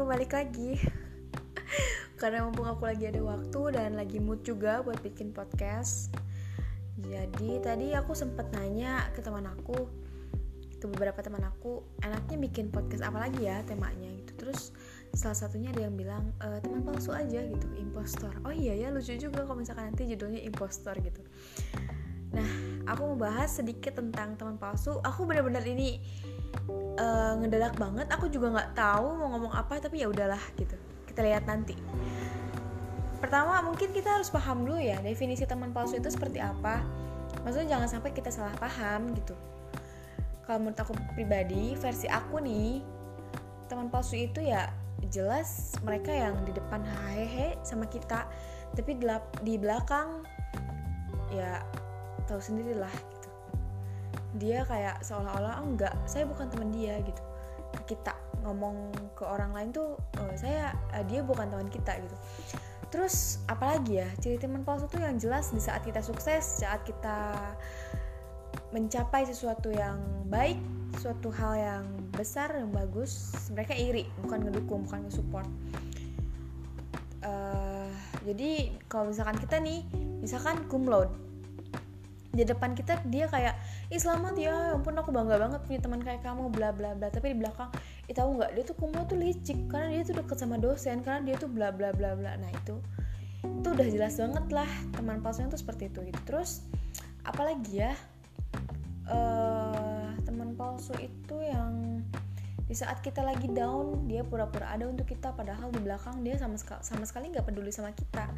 aku balik lagi. Karena mumpung aku lagi ada waktu dan lagi mood juga buat bikin podcast. Jadi tadi aku sempet nanya ke teman aku Ke beberapa teman aku Enaknya bikin podcast apa lagi ya temanya? Gitu. Terus salah satunya ada yang bilang e, Teman palsu aja gitu, impostor. Oh iya ya lucu juga kalau misalkan nanti judulnya impostor gitu. Nah aku mau bahas sedikit tentang teman palsu. Aku bener-bener ini uh, ngedadak banget. Aku juga nggak tahu mau ngomong apa tapi ya udahlah gitu. Kita lihat nanti. Pertama mungkin kita harus paham dulu ya definisi teman palsu itu seperti apa. Maksudnya jangan sampai kita salah paham gitu. Kalau menurut aku pribadi versi aku nih teman palsu itu ya jelas mereka yang di depan hehehe sama kita. Tapi di belakang ya tahu sendirilah dia kayak seolah-olah oh, enggak saya bukan teman dia gitu. Kita ngomong ke orang lain tuh oh, saya uh, dia bukan teman kita gitu. Terus apalagi ya ciri teman palsu tuh yang jelas di saat kita sukses saat kita mencapai sesuatu yang baik suatu hal yang besar yang bagus mereka iri bukan ngedukung bukan nge-support. Uh, jadi kalau misalkan kita nih misalkan cum laude di depan kita dia kayak ih selamat ya, ya ampun aku bangga banget punya teman kayak kamu bla bla bla. Tapi di belakang ih tahu nggak dia tuh kumu tuh licik karena dia tuh deket sama dosen karena dia tuh bla bla bla bla. Nah itu itu udah jelas banget lah teman palsunya tuh seperti itu gitu. Terus apalagi ya uh, teman palsu itu yang di saat kita lagi down dia pura-pura ada untuk kita padahal di belakang dia sama sama sekali nggak peduli sama kita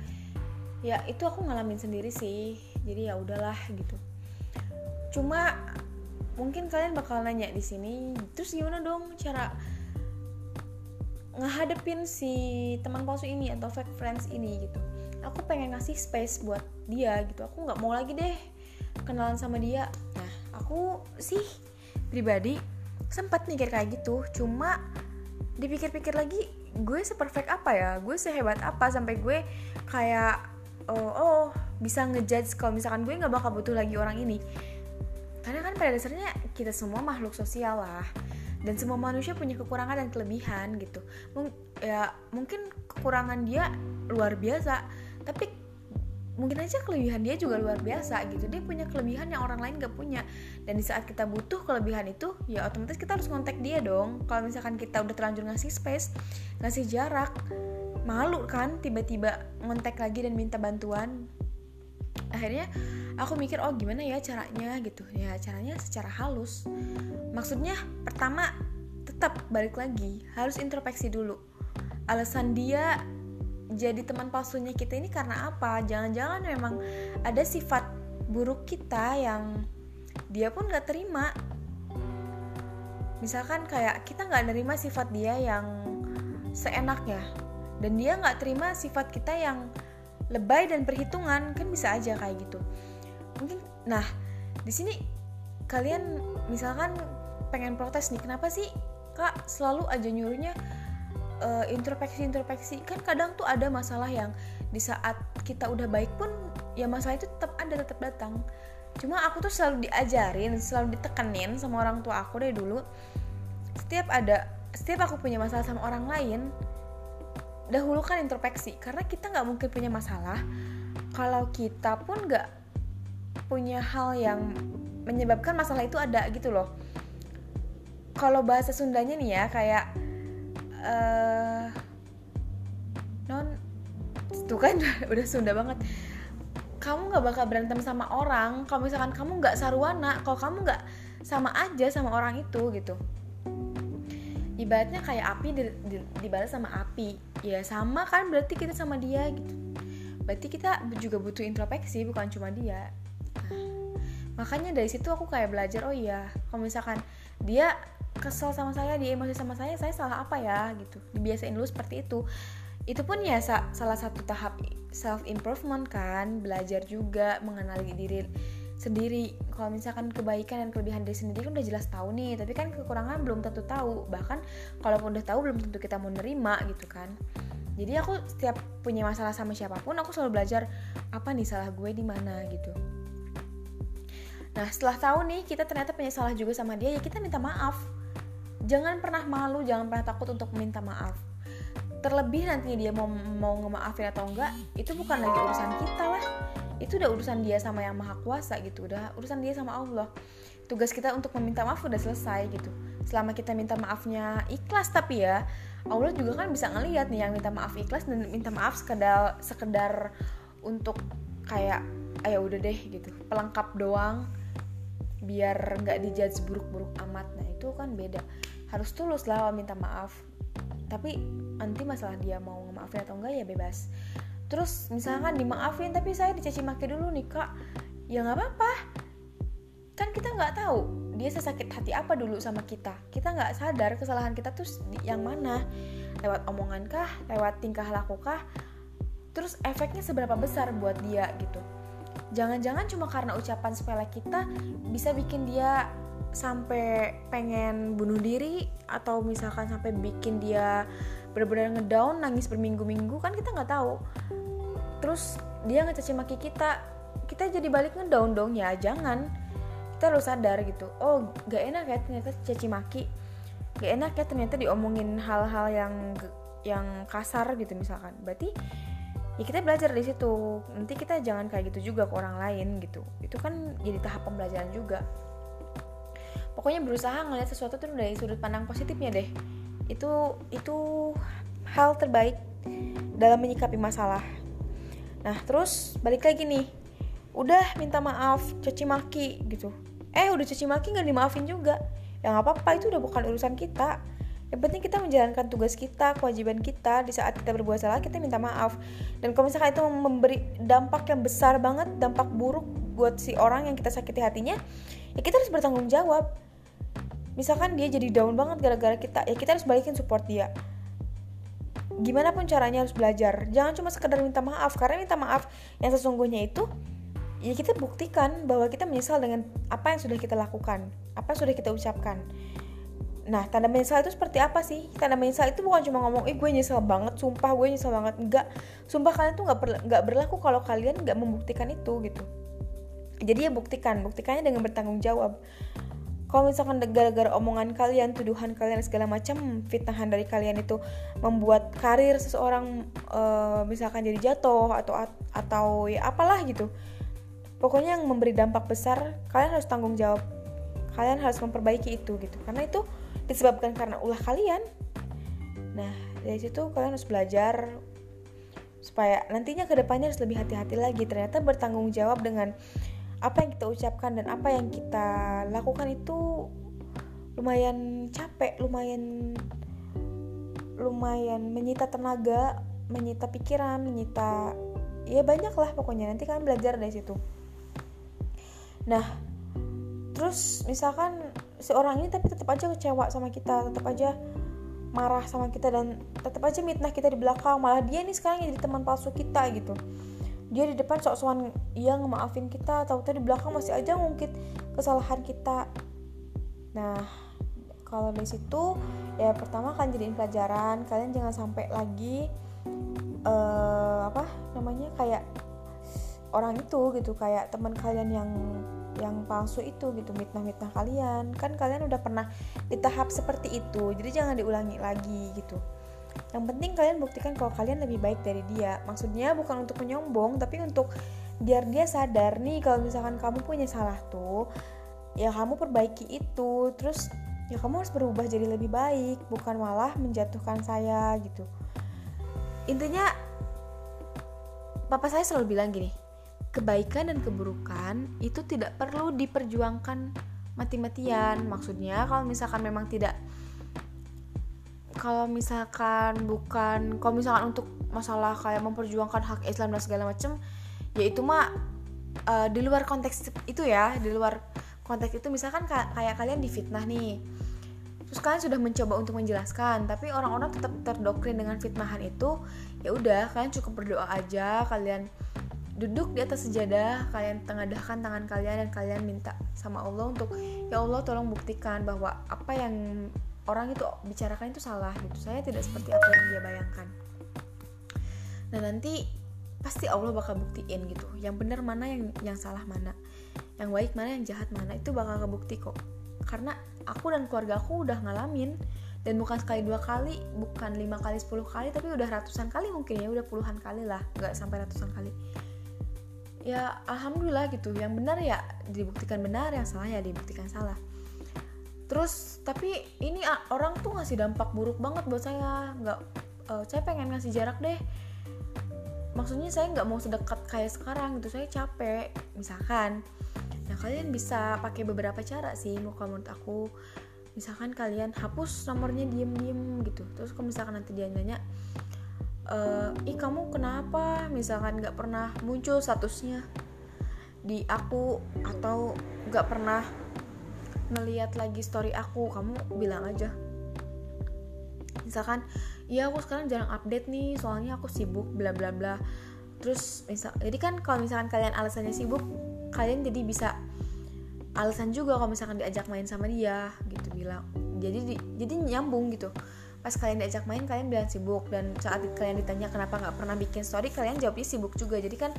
ya itu aku ngalamin sendiri sih. Jadi ya udahlah gitu. Cuma mungkin kalian bakal nanya di sini terus gimana dong cara ngehadepin si teman palsu ini atau fake friends ini gitu. Aku pengen ngasih space buat dia gitu. Aku nggak mau lagi deh kenalan sama dia. Nah aku sih pribadi sempat mikir kayak gitu. Cuma dipikir-pikir lagi gue seperfect apa ya? Gue sehebat apa? Sampai gue kayak oh, oh bisa ngejudge kalau misalkan gue nggak bakal butuh lagi orang ini. Karena kan pada dasarnya kita semua makhluk sosial lah. Dan semua manusia punya kekurangan dan kelebihan gitu. Mung ya mungkin kekurangan dia luar biasa. Tapi mungkin aja kelebihan dia juga luar biasa gitu. Dia punya kelebihan yang orang lain gak punya. Dan di saat kita butuh kelebihan itu ya otomatis kita harus kontak dia dong. Kalau misalkan kita udah terlanjur ngasih space ngasih jarak malu kan tiba-tiba ngontek lagi dan minta bantuan. Akhirnya aku mikir oh gimana ya caranya? Gitu. Ya caranya secara halus. Maksudnya pertama tetap balik lagi. Harus introspeksi dulu. Alasan dia jadi teman palsunya kita ini karena apa? Jangan-jangan memang ada sifat buruk kita yang dia pun gak terima. Misalkan kayak kita nggak nerima sifat dia yang seenaknya dan dia nggak terima sifat kita yang lebay dan perhitungan. Kan bisa aja kayak gitu. Mungkin nah di sini kalian misalkan pengen protes nih kenapa sih kak selalu aja nyuruhnya uh, introspeksi introspeksi kan kadang tuh ada masalah yang di saat kita udah baik pun ya masalah itu tetap ada tetap datang. Cuma aku tuh selalu diajarin selalu ditekenin sama orang tua aku dari dulu. Setiap ada setiap aku punya masalah sama orang lain dahulukan introspeksi. Karena kita nggak mungkin punya masalah kalau kita pun nggak punya hal yang menyebabkan masalah itu ada gitu loh. Kalau bahasa Sundanya nih ya kayak uh, non itu kan udah Sunda banget. Kamu nggak bakal berantem sama orang kalau misalkan kamu nggak sarwana kalau kamu nggak sama aja sama orang itu gitu ibaratnya kayak api di, di, dibalas sama api. Ya sama kan berarti kita sama dia gitu. Berarti kita juga butuh introspeksi bukan cuma dia. Nah, makanya dari situ aku kayak belajar oh iya kalau misalkan dia kesel sama saya dia emosi sama saya saya salah apa ya? Gitu. Dibiasain dulu seperti itu. Itu pun ya sa salah satu tahap self improvement kan belajar juga mengenali diri sendiri. Kalau misalkan kebaikan dan kelebihan diri sendiri kan udah jelas tahu nih tapi kan kekurangan belum tentu tahu. Bahkan kalaupun udah tahu belum tentu kita mau nerima gitu kan. Jadi aku setiap punya masalah sama siapa pun aku selalu belajar apa nih salah gue di mana? gitu. Nah setelah tahu nih kita ternyata punya salah juga sama dia ya kita minta maaf. Jangan pernah malu jangan pernah takut untuk minta maaf. Terlebih nantinya dia mau mau ngemaafin atau enggak itu bukan lagi urusan kita lah itu udah urusan dia sama yang maha kuasa gitu udah urusan dia sama Allah. Tugas kita untuk meminta maaf udah selesai gitu. Selama kita minta maafnya ikhlas tapi ya Allah juga kan bisa ngelihat nih yang minta maaf ikhlas dan minta maaf sekedar sekedar untuk kayak ayo udah deh gitu. Pelengkap doang biar nggak dijudge buruk-buruk amat. Nah itu kan beda. Harus tulus lah minta maaf. Tapi nanti masalah dia mau ngemaafin atau enggak ya bebas terus misalkan dimaafin tapi saya dicaci maki dulu nih kak. Ya nggak apa-apa. Kan kita nggak tahu dia sesakit hati apa dulu sama kita. Kita nggak sadar kesalahan kita tuh yang mana. Lewat omongan kah lewat tingkah laku kah terus efeknya seberapa besar buat dia gitu. Jangan-jangan cuma karena ucapan sepele kita bisa bikin dia sampai pengen bunuh diri atau misalkan sampai bikin dia benar-benar ngedown nangis berminggu-minggu kan kita nggak tahu terus dia ngecaci maki kita. Kita jadi balik ngedown dong ya jangan. Kita harus sadar gitu. Oh gak enak ya ternyata caci maki. Gak enak ya ternyata diomongin hal-hal yang yang kasar gitu misalkan. Berarti ya kita belajar di situ. Nanti kita jangan kayak gitu juga ke orang lain gitu. Itu kan jadi tahap pembelajaran juga. Pokoknya berusaha ngeliat sesuatu tuh dari sudut pandang positifnya deh. Itu itu hal terbaik dalam menyikapi masalah nah terus balik lagi nih. Udah minta maaf caci maki gitu. Eh udah caci maki nggak dimaafin juga. Ya nggak apa-apa itu udah bukan urusan kita. Yang penting kita menjalankan tugas kita kewajiban kita. Di saat kita berbuat salah kita minta maaf. Dan kalau misalkan itu memberi dampak yang besar banget dampak buruk buat si orang yang kita sakiti hatinya ya kita harus bertanggung jawab. Misalkan dia jadi down banget gara-gara kita ya kita harus balikin support dia gimana pun caranya harus belajar. Jangan cuma sekedar minta maaf karena minta maaf yang sesungguhnya itu ya kita buktikan bahwa kita menyesal dengan apa yang sudah kita lakukan apa yang sudah kita ucapkan. Nah tanda menyesal itu seperti apa sih? Tanda menyesal itu bukan cuma ngomong eh gue nyesel banget sumpah gue nyesel banget. Enggak sumpah kalian tuh nggak nggak berlaku kalau kalian nggak membuktikan itu gitu. Jadi ya buktikan buktikannya dengan bertanggung jawab kalau misalkan gara-gara omongan kalian, tuduhan kalian segala macam, fitnahan dari kalian itu membuat karir seseorang uh, misalkan jadi jatuh atau atau ya apalah gitu. Pokoknya yang memberi dampak besar, kalian harus tanggung jawab. Kalian harus memperbaiki itu gitu. Karena itu disebabkan karena ulah kalian. Nah, dari situ kalian harus belajar supaya nantinya ke depannya harus lebih hati-hati lagi. Ternyata bertanggung jawab dengan apa yang kita ucapkan dan apa yang kita lakukan itu lumayan capek, lumayan lumayan menyita tenaga, menyita pikiran, menyita ya banyak lah pokoknya. Nanti kalian belajar dari situ. Nah, terus misalkan si orang ini tapi tetap aja kecewa sama kita, tetap aja marah sama kita dan tetap aja mitnah kita di belakang, malah dia nih sekarang jadi teman palsu kita gitu dia di depan sok-sokan iya ngemaafin kita. Atau di belakang masih aja ngungkit kesalahan kita. Nah kalau dari situ ya pertama kan jadiin pelajaran kalian jangan sampai lagi uh, apa namanya kayak orang itu gitu kayak teman kalian yang yang palsu itu gitu mitnah-mitnah kalian. Kan kalian udah pernah di tahap seperti itu jadi jangan diulangi lagi gitu yang penting kalian buktikan kalau kalian lebih baik dari dia. Maksudnya bukan untuk menyombong tapi untuk biar dia sadar nih kalau misalkan kamu punya salah tuh ya kamu perbaiki itu. Terus ya kamu harus berubah jadi lebih baik bukan malah menjatuhkan saya gitu. Intinya papa saya selalu bilang gini kebaikan dan keburukan itu tidak perlu diperjuangkan mati-matian. Maksudnya kalau misalkan memang tidak kalau misalkan bukan kalau misalkan untuk masalah kayak memperjuangkan hak Islam dan segala macam ya itu mah uh, di luar konteks itu ya di luar konteks itu misalkan kayak kalian difitnah nih terus kalian sudah mencoba untuk menjelaskan tapi orang-orang tetap terdoktrin dengan fitnahan itu ya udah kalian cukup berdoa aja kalian duduk di atas sejadah kalian tengadahkan tangan kalian dan kalian minta sama Allah untuk ya Allah tolong buktikan bahwa apa yang orang itu bicarakan itu salah gitu. Saya tidak seperti apa yang dia bayangkan. Nah nanti pasti Allah bakal buktiin gitu yang benar mana yang yang salah mana yang baik mana yang jahat mana itu bakal kebukti kok. Karena aku dan keluarga aku udah ngalamin dan bukan sekali dua kali bukan lima kali sepuluh kali tapi udah ratusan kali mungkin ya udah puluhan kali lah nggak sampai ratusan kali. Ya alhamdulillah gitu yang benar ya dibuktikan benar yang salah ya dibuktikan salah terus tapi ini orang tuh ngasih dampak buruk banget buat saya. Nggak uh, saya pengen ngasih jarak deh. Maksudnya saya nggak mau sedekat kayak sekarang gitu. Saya capek misalkan. Nah kalian bisa pakai beberapa cara sih mau menurut aku. Misalkan kalian hapus nomornya diem-diem gitu. Terus kalau misalkan nanti dia nanya e, ih kamu kenapa? Misalkan nggak pernah muncul statusnya di aku atau nggak pernah ngeliat lagi story aku kamu bilang aja. Misalkan iya aku sekarang jarang update nih soalnya aku sibuk bla bla bla. Terus misal jadi kan kalau misalkan kalian alasannya sibuk kalian jadi bisa alasan juga kalau misalkan diajak main sama dia gitu bilang. Jadi di, jadi nyambung gitu. Pas kalian diajak main kalian bilang sibuk dan saat kalian ditanya kenapa nggak pernah bikin story kalian jawabnya sibuk juga. Jadi kan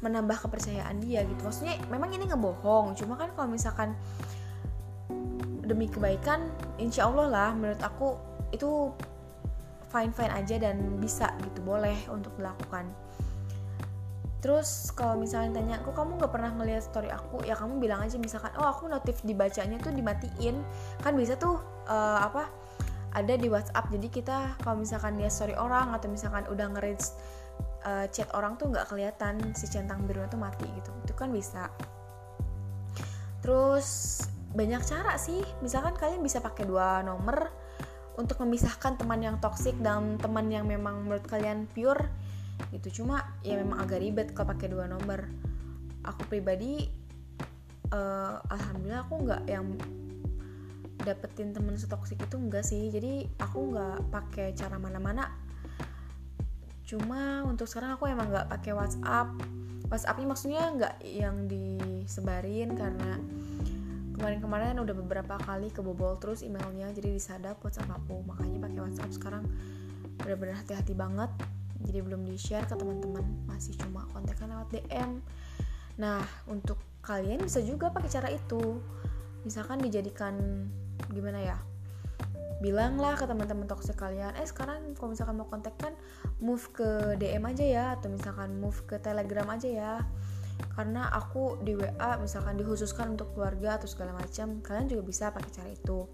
menambah kepercayaan dia gitu. Maksudnya memang ini ngebohong cuma kan kalau misalkan demi kebaikan insya Allah lah menurut aku itu fine fine aja dan bisa gitu boleh untuk dilakukan. Terus kalau misalnya tanya kok kamu nggak pernah ngeliat story aku? Ya kamu bilang aja misalkan oh aku notif dibacanya tuh dimatiin. Kan bisa tuh uh, apa ada di WhatsApp. Jadi kita kalau misalkan dia story orang atau misalkan udah nge uh, chat orang tuh nggak kelihatan si centang birunya tuh mati gitu. Itu kan bisa. Terus banyak cara sih. Misalkan kalian bisa pakai dua nomor untuk memisahkan teman yang toksik dan teman yang memang menurut kalian pure. Gitu. Cuma ya memang agak ribet kalau pakai dua nomor. Aku pribadi uh, alhamdulillah aku nggak yang dapetin temen setoksik itu enggak sih. Jadi aku nggak pakai cara mana-mana. Cuma untuk sekarang aku emang nggak pakai WhatsApp. WhatsAppnya maksudnya nggak yang disebarin karena kemarin-kemarin udah beberapa kali kebobol terus emailnya jadi disadap WhatsApp aku. Makanya pakai WhatsApp sekarang. Benar-benar hati-hati banget. Jadi belum di share ke teman-teman. Masih cuma kontekan lewat DM nah untuk kalian bisa juga pakai cara itu. Misalkan dijadikan gimana ya bilanglah ke teman-teman toxic kalian eh sekarang kalau misalkan mau kontak move ke DM aja ya. Atau misalkan move ke Telegram aja ya karena aku di WA misalkan dikhususkan untuk keluarga atau segala macam kalian juga bisa pakai cara itu.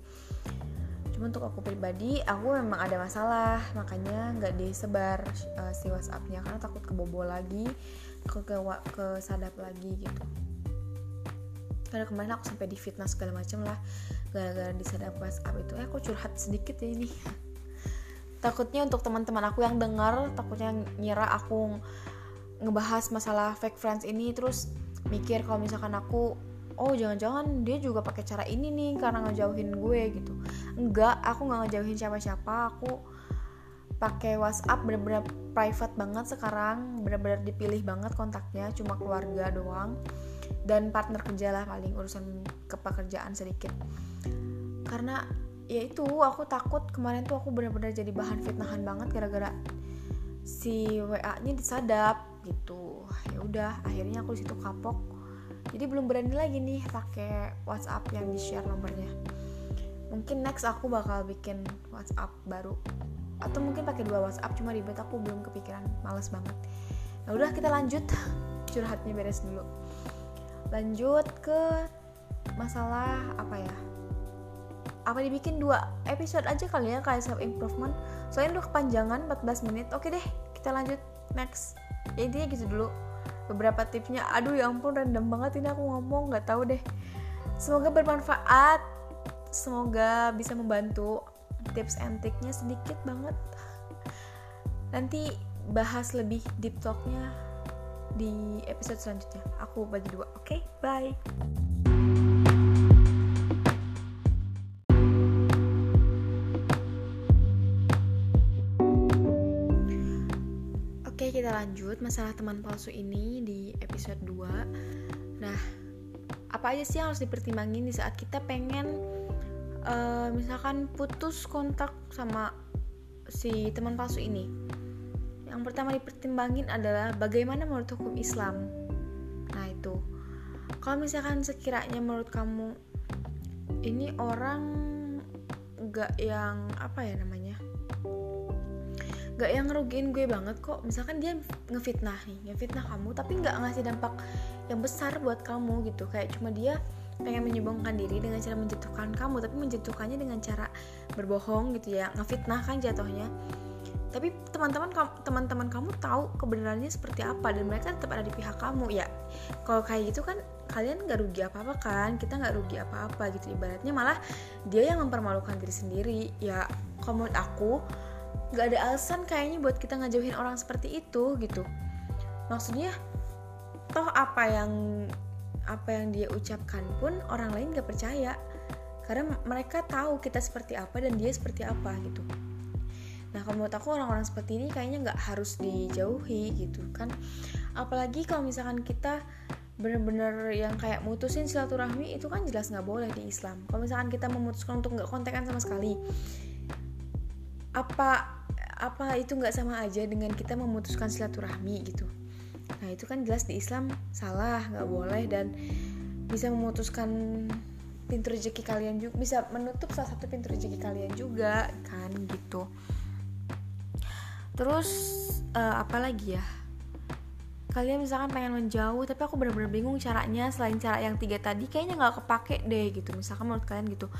Cuma untuk aku pribadi aku memang ada masalah makanya nggak disebar uh, si WhatsAppnya. Karena takut kebobol lagi ke ke, sadap lagi gitu. Karena kemarin aku sampai di fitness segala macam lah gara-gara disadap WhatsApp itu. Eh aku curhat sedikit ya ini. Takutnya untuk teman-teman aku yang dengar takutnya ngira aku ngebahas masalah fake friends ini terus mikir kalau misalkan aku oh jangan-jangan dia juga pakai cara ini nih karena ngejauhin gue gitu. Enggak aku nggak ngejauhin siapa-siapa. Aku pakai WhatsApp bener-bener private banget sekarang bener-bener dipilih banget kontaknya cuma keluarga doang dan partner kerja lah paling urusan kepekerjaan sedikit. Karena ya itu aku takut kemarin tuh aku bener-bener jadi bahan fitnahan banget gara-gara si WA-nya disadap gitu. Ya udah akhirnya aku di situ kapok. Jadi belum berani lagi nih pakai WhatsApp yang di share nomornya. Mungkin next aku bakal bikin WhatsApp baru. Atau mungkin pakai dua WhatsApp cuma ribet aku belum kepikiran. Males banget. Nah udah kita lanjut. Curhatnya beres dulu. Lanjut ke masalah apa ya? Apa dibikin dua episode aja kali ya kayak self improvement soalnya udah kepanjangan 14 menit. Oke deh kita lanjut. Next ya intinya gitu dulu. Beberapa tipsnya aduh ya ampun random banget ini aku ngomong nggak tahu deh. Semoga bermanfaat. Semoga bisa membantu. Tips and triknya sedikit banget. Nanti bahas lebih deep talknya di episode selanjutnya. Aku bagi dua oke? Okay? bye lanjut masalah teman palsu ini di episode 2 Nah, apa aja sih yang harus dipertimbangin di saat kita pengen uh, misalkan putus kontak sama si teman palsu ini? Yang pertama dipertimbangin adalah bagaimana menurut hukum Islam. Nah itu. Kalau misalkan sekiranya menurut kamu ini orang nggak yang apa ya namanya nggak yang ngerugiin gue banget kok. Misalkan dia ngefitnah nih ngefitnah kamu tapi nggak ngasih dampak yang besar buat kamu gitu. Kayak cuma dia pengen menyombongkan diri dengan cara menjatuhkan kamu tapi menjatuhkannya dengan cara berbohong gitu ya. Ngefitnah kan jatuhnya. Tapi teman-teman teman-teman kamu tahu kebenarannya seperti apa dan mereka tetap ada di pihak kamu ya. Kalau kayak gitu kan kalian nggak rugi apa-apa kan? Kita nggak rugi apa-apa gitu. Ibaratnya malah dia yang mempermalukan diri sendiri. Ya kalau menurut aku nggak ada alasan kayaknya buat kita ngejauhin orang seperti itu gitu. Maksudnya toh apa yang apa yang dia ucapkan pun orang lain gak percaya. Karena mereka tahu kita seperti apa dan dia seperti apa gitu. Nah kalau menurut aku orang-orang seperti ini kayaknya nggak harus dijauhi gitu kan. Apalagi kalau misalkan kita bener-bener yang kayak mutusin silaturahmi itu kan jelas nggak boleh di Islam. Kalau misalkan kita memutuskan untuk nggak kontekan sama sekali Apa apa itu nggak sama aja dengan kita memutuskan silaturahmi gitu. Nah itu kan jelas di Islam salah nggak boleh dan bisa memutuskan pintu rezeki kalian juga bisa menutup salah satu pintu rezeki kalian juga kan gitu. Terus uh, apa lagi ya? Kalian misalkan pengen menjauh tapi aku bener-bener bingung caranya. Selain cara yang tiga tadi kayaknya nggak kepake deh gitu. Misalkan menurut kalian gitu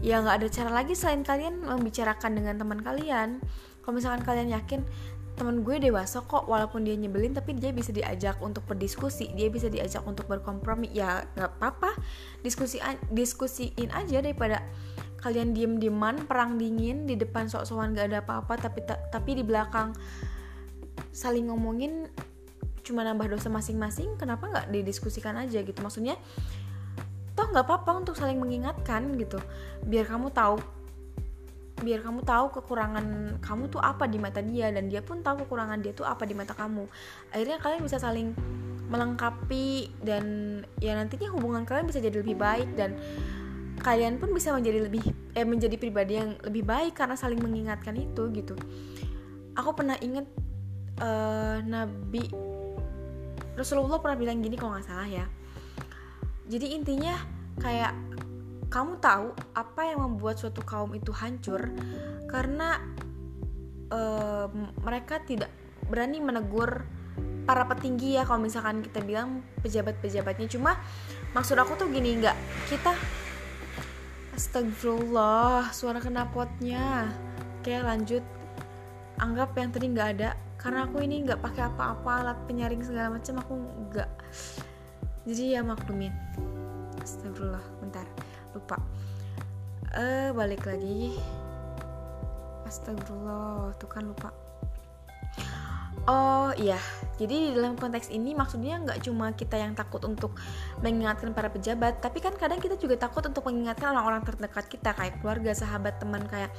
ya nggak ada cara lagi selain kalian membicarakan dengan teman kalian. Kalau misalkan kalian yakin teman gue dewasa kok walaupun dia nyebelin tapi dia bisa diajak untuk berdiskusi dia bisa diajak untuk berkompromi ya nggak apa-apa. Diskusi diskusiin aja daripada kalian diem dieman perang dingin di depan sok-sokan gak ada apa-apa tapi tapi di belakang saling ngomongin cuma nambah dosa masing-masing kenapa nggak didiskusikan aja gitu? Maksudnya toh nggak apa-apa untuk saling mengingatkan gitu. Biar kamu tahu biar kamu tahu kekurangan kamu tuh apa di mata dia dan dia pun tahu kekurangan dia tuh apa di mata kamu. Akhirnya kalian bisa saling melengkapi dan ya nantinya hubungan kalian bisa jadi lebih baik dan kalian pun bisa menjadi lebih eh menjadi pribadi yang lebih baik karena saling mengingatkan itu gitu. Aku pernah inget uh, Nabi Rasulullah pernah bilang gini kalau nggak salah ya jadi intinya kayak kamu tahu apa yang membuat suatu kaum itu hancur karena mereka tidak berani menegur para petinggi ya kalau misalkan kita bilang pejabat-pejabatnya cuma maksud aku tuh gini nggak kita Astagfirullah, suara knalpotnya. Oke, lanjut. Anggap yang tadi nggak ada, karena aku ini nggak pakai apa-apa alat penyaring segala macam, aku nggak. Jadi ya maklumin. Astagfirullah, bentar, lupa. Eh, balik lagi. Astagfirullah, tuh kan lupa. Oh iya, jadi di dalam konteks ini maksudnya nggak cuma kita yang takut untuk mengingatkan para pejabat, tapi kan kadang kita juga takut untuk mengingatkan orang-orang terdekat kita kayak keluarga, sahabat, teman kayak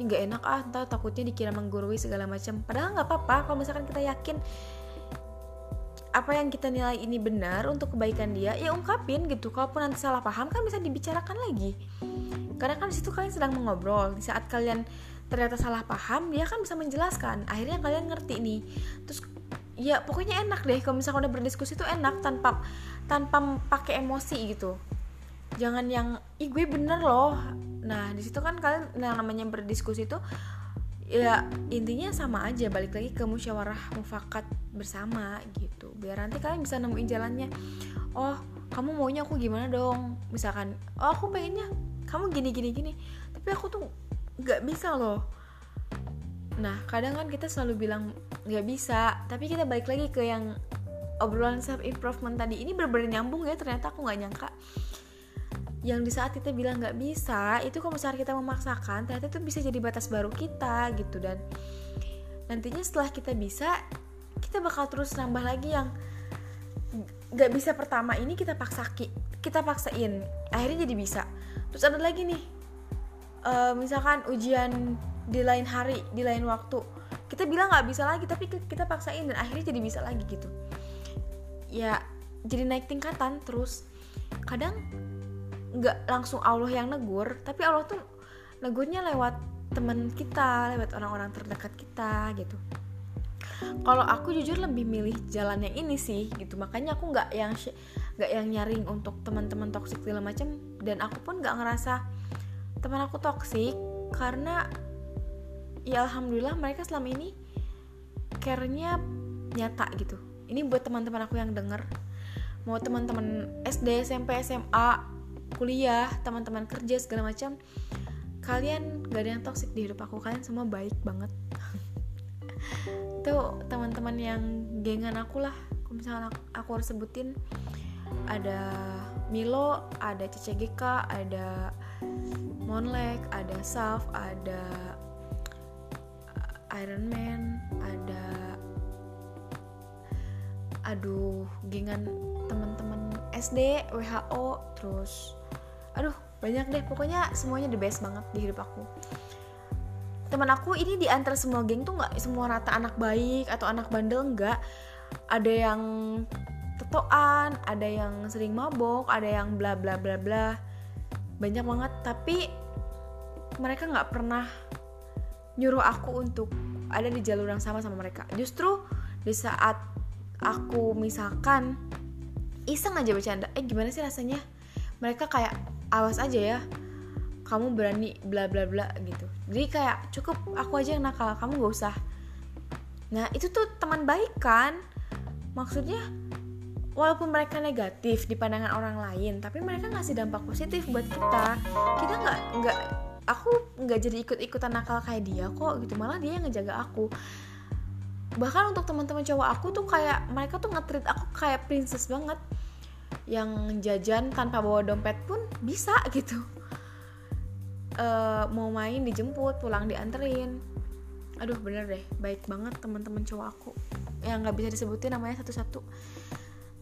nggak enak ah, entah takutnya dikira menggurui segala macam. Padahal nggak apa-apa kalau misalkan kita yakin apa yang kita nilai ini benar untuk kebaikan dia, ya ungkapin gitu. Kalaupun nanti salah paham kan bisa dibicarakan lagi. Karena kan di situ kalian sedang mengobrol. Di saat kalian ternyata salah paham dia kan bisa menjelaskan akhirnya kalian ngerti nih terus ya pokoknya enak deh kalau misalnya udah berdiskusi tuh enak tanpa tanpa pakai emosi gitu jangan yang ih gue bener loh nah di situ kan kalian yang namanya berdiskusi tuh ya intinya sama aja balik lagi ke musyawarah mufakat bersama gitu. Biar nanti kalian bisa nemuin jalannya. Oh kamu maunya aku gimana dong? Misalkan oh aku pengennya kamu gini gini gini. Tapi aku tuh nggak bisa loh. Nah kadang kan kita selalu bilang nggak bisa tapi kita balik lagi ke yang obrolan self improvement tadi. Ini bener-bener nyambung ya ternyata aku nggak nyangka yang di saat kita bilang nggak bisa itu kalau misalnya kita memaksakan ternyata itu bisa jadi batas baru kita gitu. Dan nantinya setelah kita bisa kita bakal terus nambah lagi yang nggak bisa pertama ini kita paksa kita paksain akhirnya jadi bisa. Terus ada lagi nih uh, misalkan ujian di lain hari di lain waktu kita bilang nggak bisa lagi tapi kita paksain dan akhirnya jadi bisa lagi gitu. Ya jadi naik tingkatan terus. Kadang nggak langsung Allah yang negur tapi Allah tuh negurnya lewat teman kita lewat orang-orang terdekat kita gitu. Kalau aku jujur lebih milih jalan yang ini sih gitu. Makanya aku nggak yang nggak yang nyaring untuk teman-teman toksik segala macam dan aku pun nggak ngerasa teman aku toksik karena ya alhamdulillah mereka selama ini care-nya nyata gitu. Ini buat teman-teman aku yang denger. Mau teman-teman SD SMP SMA kuliah teman-teman kerja segala macam kalian gak ada yang toxic di hidup aku. Kalian semua baik banget. Tuh teman-teman yang gengan aku lah. Kalau misalnya aku, aku harus sebutin ada Milo ada CCGK ada Monlek ada Saf ada Iron Man ada aduh gengan teman-teman SD WHO terus aduh banyak deh. Pokoknya semuanya the best banget di hidup aku. Teman aku ini di antara semua geng tuh nggak semua rata anak baik atau anak bandel nggak. Ada yang tetoan ada yang sering mabok ada yang bla bla bla bla. Banyak banget. Tapi mereka nggak pernah nyuruh aku untuk ada di jalur yang sama sama mereka. Justru di saat aku misalkan iseng aja bercanda eh gimana sih rasanya? Mereka kayak awas aja ya. Kamu berani bla bla bla gitu. Jadi kayak cukup aku aja yang nakal kamu gak usah. Nah itu tuh teman baik kan? Maksudnya walaupun mereka negatif di pandangan orang lain tapi mereka ngasih dampak positif buat kita. Kita nggak nggak aku nggak jadi ikut ikutan nakal kayak dia kok gitu. Malah dia yang ngejaga aku. Bahkan untuk teman-teman cowok aku tuh kayak mereka tuh ngetrit aku kayak princess banget yang jajan tanpa bawa dompet pun bisa gitu. Uh, mau main dijemput pulang dianterin. Aduh bener deh baik banget teman-teman cowok aku. Yang nggak bisa disebutin namanya satu-satu.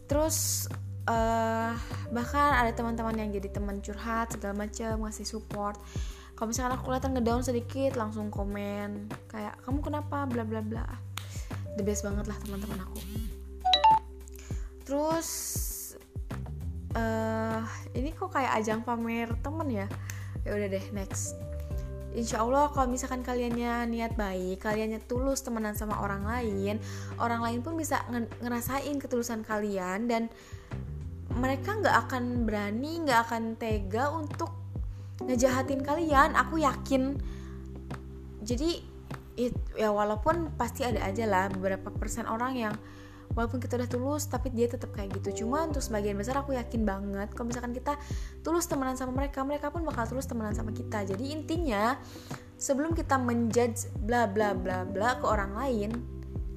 Terus uh, bahkan ada teman-teman yang jadi teman curhat segala macam ngasih support. Kalau misalkan aku kelihatan ngedown sedikit langsung komen kayak kamu kenapa? bla bla bla. The best banget lah teman-teman aku. Terus uh, ini kok kayak ajang pamer temen ya ya udah deh next Insya Allah kalau misalkan kaliannya niat baik, kaliannya tulus temenan sama orang lain, orang lain pun bisa ngerasain ketulusan kalian dan mereka nggak akan berani, nggak akan tega untuk ngejahatin kalian. Aku yakin. Jadi it, ya walaupun pasti ada aja lah beberapa persen orang yang walaupun kita udah tulus tapi dia tetap kayak gitu cuma untuk sebagian besar aku yakin banget kalau misalkan kita tulus temenan sama mereka mereka pun bakal tulus temenan sama kita jadi intinya sebelum kita menjudge bla bla bla bla ke orang lain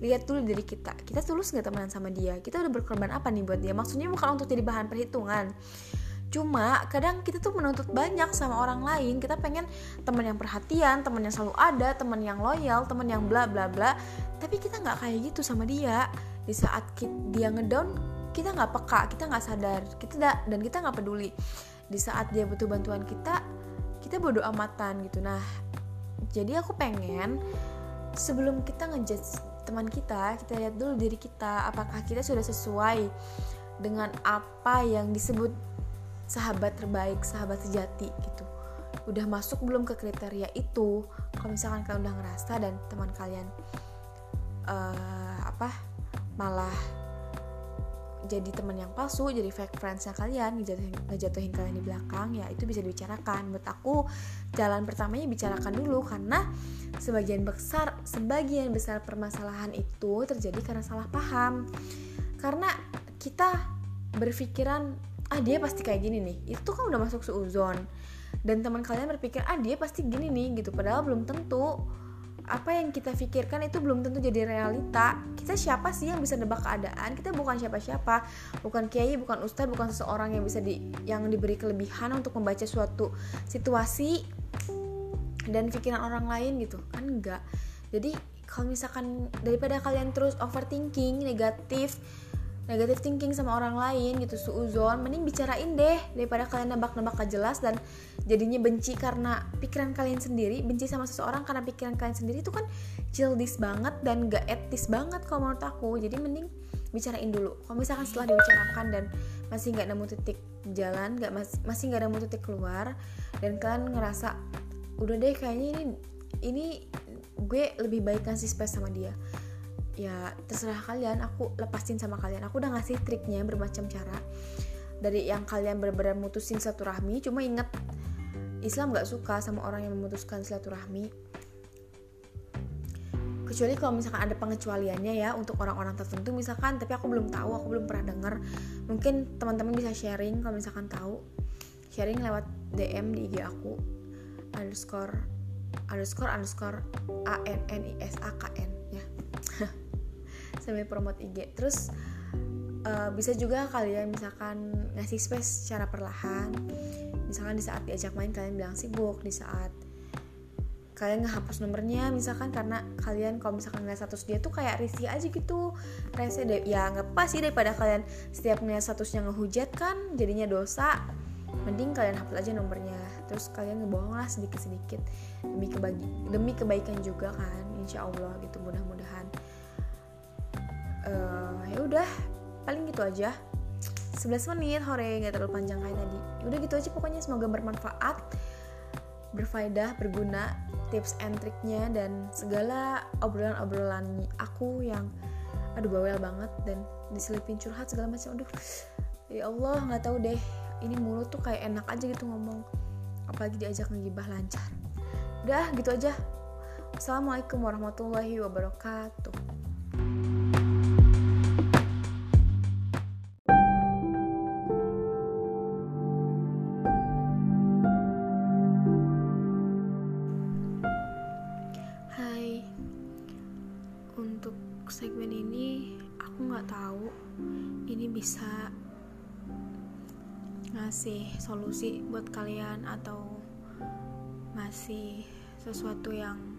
lihat dulu dari kita kita tulus nggak temenan sama dia kita udah berkorban apa nih buat dia maksudnya bukan untuk jadi bahan perhitungan Cuma kadang kita tuh menuntut banyak sama orang lain. Kita pengen teman yang perhatian, teman yang selalu ada, teman yang loyal, teman yang bla bla bla. Tapi kita nggak kayak gitu sama dia. Di saat kita, dia ngedown, kita nggak peka, kita nggak sadar, kita da, dan kita nggak peduli. Di saat dia butuh bantuan kita, kita bodoh amatan gitu. Nah, jadi aku pengen sebelum kita ngejudge teman kita, kita lihat dulu diri kita, apakah kita sudah sesuai dengan apa yang disebut sahabat terbaik sahabat sejati gitu udah masuk belum ke kriteria itu kalau misalkan kalian udah ngerasa dan teman kalian uh, apa malah jadi teman yang palsu jadi fake friendsnya kalian ngejatuhin, kalian di belakang ya itu bisa dibicarakan. Menurut aku jalan pertamanya bicarakan dulu karena sebagian besar sebagian besar permasalahan itu terjadi karena salah paham. Karena kita berpikiran ah dia pasti kayak gini nih. Itu kan udah masuk seuzon dan teman kalian berpikir ah dia pasti gini nih gitu. Padahal belum tentu apa yang kita pikirkan itu belum tentu jadi realita. Kita siapa sih yang bisa nebak keadaan? Kita bukan siapa-siapa. Bukan kiai bukan ustadz bukan seseorang yang bisa di yang diberi kelebihan untuk membaca suatu situasi dan pikiran orang lain gitu. Kan enggak. Jadi kalau misalkan daripada kalian terus overthinking negatif negatif thinking sama orang lain gitu suuzon mending bicarain deh daripada kalian nebak-nebak gak jelas dan jadinya benci karena pikiran kalian sendiri benci sama seseorang karena pikiran kalian sendiri itu kan childish banget dan gak etis banget kalau menurut aku. Jadi mending bicarain dulu. Kalau misalkan setelah dibicarakan dan masih nggak nemu titik jalan nggak mas masih nggak nemu titik keluar dan kalian ngerasa udah deh kayaknya ini ini gue lebih baik ngasih space sama dia ya terserah kalian. Aku lepasin sama kalian. Aku udah ngasih triknya bermacam cara. Dari yang kalian benar-benar mutusin satu rahmi cuma inget Islam gak suka sama orang yang memutuskan silaturahmi. Kecuali kalau misalkan ada pengecualiannya ya untuk orang-orang tertentu misalkan tapi aku belum tahu aku belum pernah dengar mungkin teman-teman bisa sharing kalau misalkan tahu. Sharing lewat DM di IG aku. Underscore underscore underscore a n n i s a k n ya sambil promote IG terus uh, bisa juga kalian misalkan ngasih space secara perlahan. Misalkan di saat diajak main kalian bilang sibuk. Di saat kalian ngehapus nomornya misalkan karena kalian kalau misalkan ngeliat status dia tuh kayak risih aja gitu. Rese deh. Ya nggak pas sih daripada kalian setiap ngeliat statusnya ngehujat kan jadinya dosa. Mending kalian hapus aja nomornya. Terus kalian ngebohong lah sedikit sedikit demi kebagi demi kebaikan juga kan. Insya Allah gitu mudah-mudahan uh, ya udah paling gitu aja. 11 menit hore nggak terlalu panjang kayak tadi. Udah gitu aja pokoknya semoga bermanfaat berfaedah berguna tips and triknya dan segala obrolan-obrolan aku yang aduh bawel banget dan diselipin curhat segala macam. Aduh ya Allah nggak tahu deh. Ini mulut tuh kayak enak aja gitu ngomong. Apalagi diajak ngegibah lancar. Udah gitu aja. Assalamualaikum warahmatullahi wabarakatuh solusi buat kalian atau ngasih sesuatu yang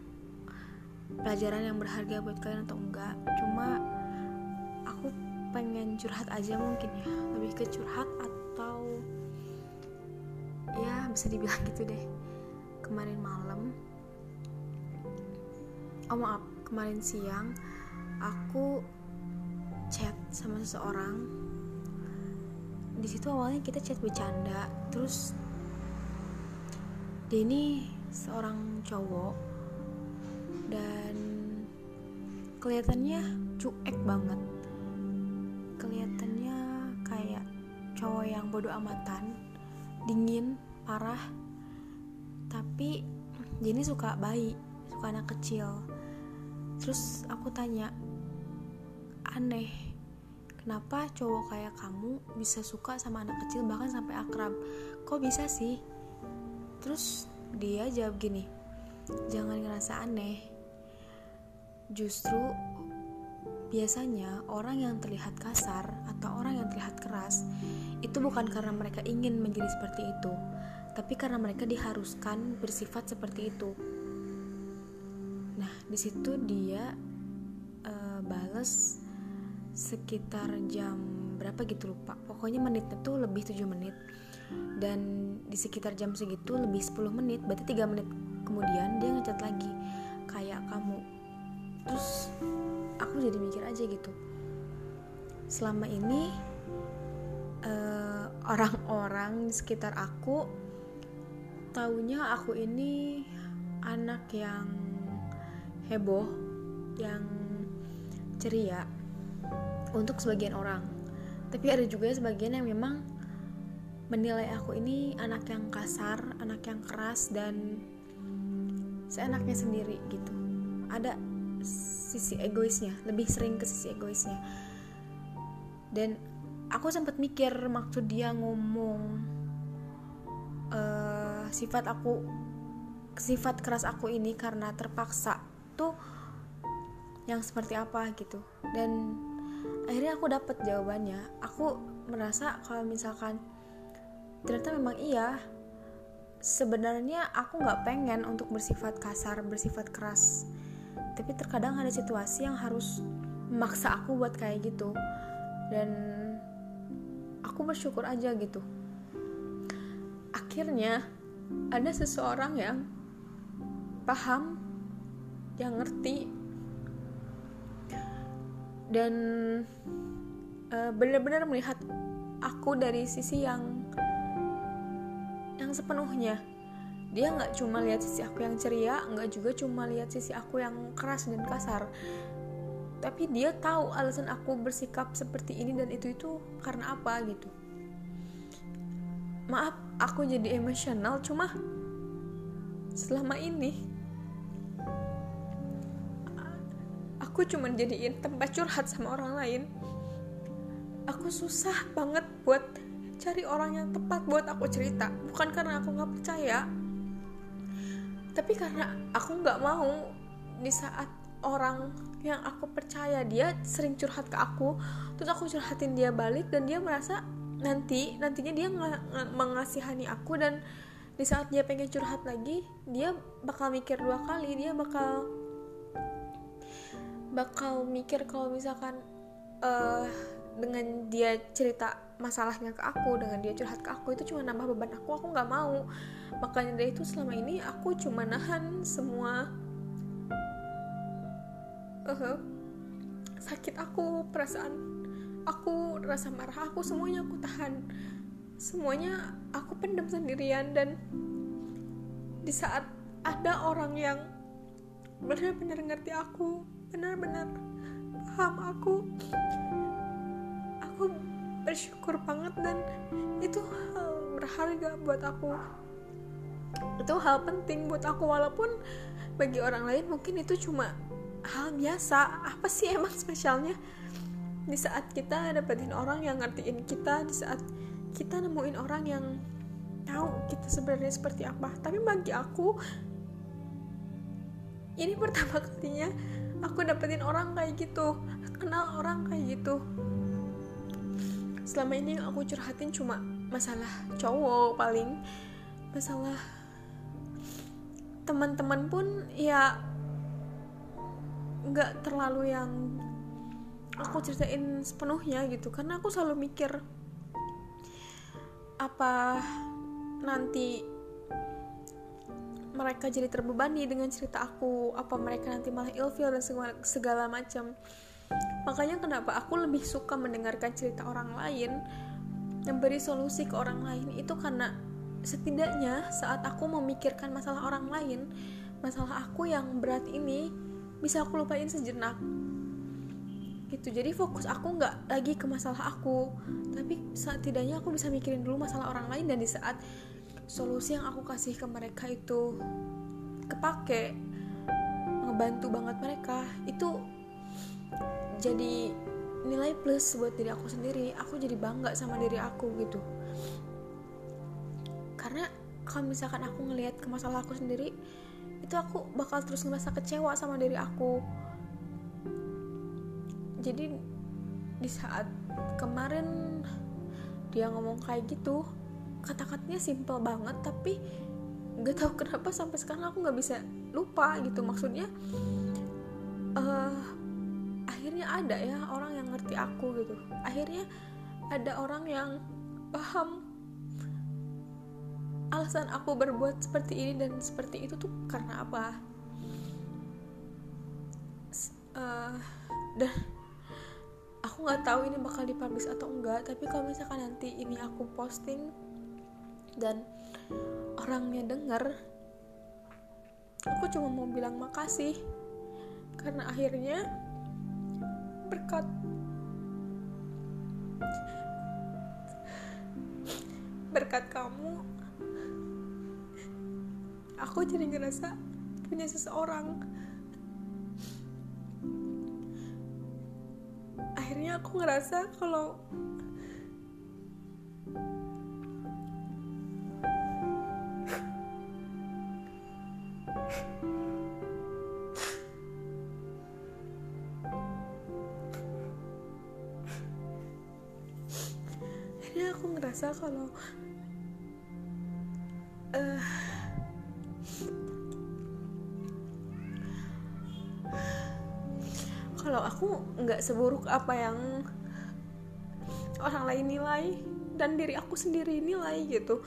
pelajaran yang berharga buat kalian atau enggak. Cuma aku pengen curhat aja mungkin ya. Lebih ke curhat atau ya bisa dibilang gitu deh. Kemarin malam oh maaf kemarin siang aku chat sama seseorang di situ awalnya kita chat bercanda. Terus dia ini seorang cowok dan kelihatannya cuek banget. Kelihatannya kayak cowok yang bodoh amatan dingin parah. Tapi dia ini suka bayi suka anak kecil. Terus aku tanya aneh kenapa cowok kayak kamu bisa suka sama anak kecil bahkan sampai akrab? Kok bisa sih? Terus dia jawab gini jangan ngerasa aneh. Justru biasanya orang yang terlihat kasar atau orang yang terlihat keras itu bukan karena mereka ingin menjadi seperti itu tapi karena mereka diharuskan bersifat seperti itu. Nah di situ dia uh, bales sekitar jam berapa gitu lupa. Pokoknya menitnya tuh lebih 7 menit. Dan di sekitar jam segitu lebih 10 menit berarti 3 menit kemudian dia ngechat lagi. Kayak kamu. Terus aku jadi mikir aja gitu. Selama ini eh, orang-orang di sekitar aku taunya aku ini anak yang heboh yang ceria untuk sebagian orang. Tapi ada juga sebagian yang memang menilai aku ini anak yang kasar anak yang keras dan seenaknya sendiri gitu. Ada sisi egoisnya lebih sering ke sisi egoisnya. Dan aku sempat mikir maksud dia ngomong uh, sifat aku sifat keras aku ini karena terpaksa tuh yang seperti apa gitu. Dan akhirnya aku dapat jawabannya. Aku merasa kalau misalkan ternyata memang iya sebenarnya aku nggak pengen untuk bersifat kasar bersifat keras. Tapi terkadang ada situasi yang harus memaksa aku buat kayak gitu. Dan aku bersyukur aja gitu. Akhirnya ada seseorang yang paham yang ngerti dan uh, benar-benar melihat aku dari sisi yang yang sepenuhnya. Dia nggak cuma lihat sisi aku yang ceria nggak juga cuma lihat sisi aku yang keras dan kasar. Tapi dia tahu alasan aku bersikap seperti ini dan itu itu karena apa gitu. Maaf aku jadi emosional cuma selama ini aku cuma jadiin tempat curhat sama orang lain. Aku susah banget buat cari orang yang tepat buat aku cerita. Bukan karena aku nggak percaya tapi karena aku nggak mau di saat orang yang aku percaya dia sering curhat ke aku terus aku curhatin dia balik dan dia merasa nanti nantinya dia mengasihani aku dan di saat dia pengen curhat lagi dia bakal mikir dua kali dia bakal bakal mikir kalau misalkan uh, dengan dia cerita masalahnya ke aku dengan dia curhat ke aku itu cuma nambah beban aku aku nggak mau. Makanya dari itu selama ini aku cuma nahan semua uh, sakit aku perasaan aku rasa marah aku semuanya aku tahan. Semuanya aku pendam sendirian dan di saat ada orang yang benar-benar ngerti aku benar-benar. Paham aku aku bersyukur banget dan itu hal berharga buat aku. Itu hal penting buat aku walaupun bagi orang lain mungkin itu cuma hal biasa. Apa sih emang spesialnya? Di saat kita dapetin orang yang ngertiin kita di saat kita nemuin orang yang tahu kita sebenarnya seperti apa. Tapi bagi aku ini pertama kalinya aku dapetin orang kayak gitu. Kenal orang kayak gitu. Selama ini yang aku curhatin cuma masalah cowok paling. Masalah teman-teman pun ya nggak terlalu yang aku ceritain sepenuhnya gitu. Karena aku selalu mikir apa nanti mereka jadi terbebani dengan cerita aku apa mereka nanti malah ilfil dan segala, segala macam. Makanya kenapa aku lebih suka mendengarkan cerita orang lain yang beri solusi ke orang lain itu karena setidaknya saat aku memikirkan masalah orang lain masalah aku yang berat ini bisa aku lupain sejenak. Gitu. Jadi fokus aku nggak lagi ke masalah aku tapi setidaknya aku bisa mikirin dulu masalah orang lain dan di saat solusi yang aku kasih ke mereka itu kepake ngebantu banget mereka itu jadi nilai plus buat diri aku sendiri. Aku jadi bangga sama diri aku gitu. Karena kalau misalkan aku ngelihat ke masalah aku sendiri itu aku bakal terus ngerasa kecewa sama diri aku. Jadi di saat kemarin dia ngomong kayak gitu kata-katanya simple banget tapi gak tahu kenapa sampai sekarang aku nggak bisa lupa gitu. Maksudnya uh, akhirnya ada ya orang yang ngerti aku gitu. Akhirnya ada orang yang paham alasan aku berbuat seperti ini dan seperti itu tuh karena apa. Uh, dan aku nggak tahu ini bakal dipublish atau enggak tapi kalau misalkan nanti ini aku posting dan orangnya denger aku cuma mau bilang makasih. Karena akhirnya berkat berkat kamu aku jadi ngerasa punya seseorang. Akhirnya aku ngerasa kalau aku ngerasa kalau uh, kalau aku nggak seburuk apa yang orang lain nilai dan diri aku sendiri nilai gitu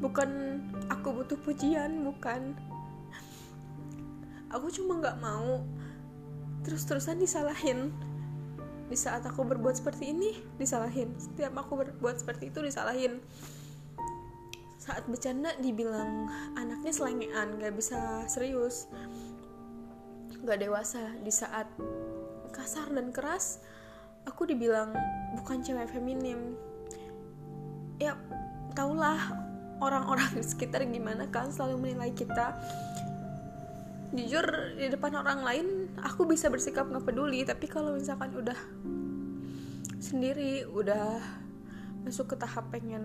bukan aku butuh pujian bukan. Aku cuma nggak mau terus-terusan disalahin. Di saat aku berbuat seperti ini disalahin. Setiap aku berbuat seperti itu disalahin. Saat bercanda dibilang anaknya selengean gak bisa serius. Gak dewasa. Di saat kasar dan keras aku dibilang bukan cewek feminim. Ya tahulah orang-orang di sekitar gimana kan selalu menilai kita. Jujur di depan orang lain aku bisa bersikap nggak peduli tapi kalau misalkan udah sendiri udah masuk ke tahap pengen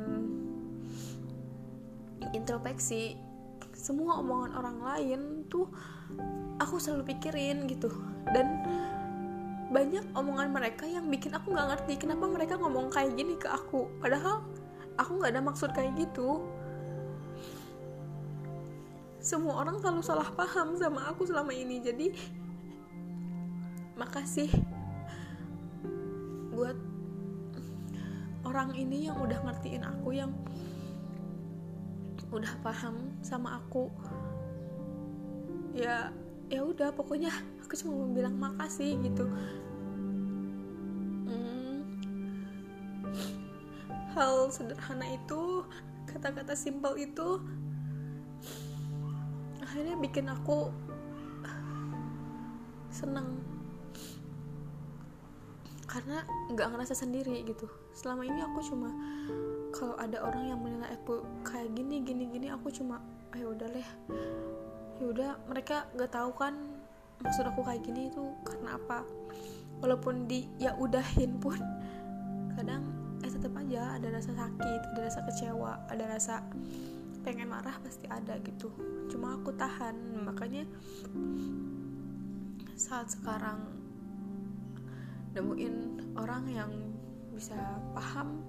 introspeksi semua omongan orang lain tuh aku selalu pikirin gitu. Dan banyak omongan mereka yang bikin aku nggak ngerti kenapa mereka ngomong kayak gini ke aku. Padahal aku nggak ada maksud kayak gitu semua orang selalu salah paham sama aku selama ini jadi makasih buat orang ini yang udah ngertiin aku yang udah paham sama aku. Ya ya udah pokoknya aku cuma mau bilang makasih gitu. Hmm, hal sederhana itu kata-kata simpel itu akhirnya bikin aku seneng. Karena nggak ngerasa sendiri gitu. Selama ini aku cuma kalau ada orang yang menilai aku kayak gini gini gini aku cuma ayo udah deh. Ya udah mereka nggak tahu kan maksud aku kayak gini itu karena apa. Walaupun di ya udahin pun kadang eh tetap aja ada rasa sakit ada rasa kecewa ada rasa pengen marah pasti ada gitu. Cuma aku tahan makanya saat sekarang nemuin orang yang bisa paham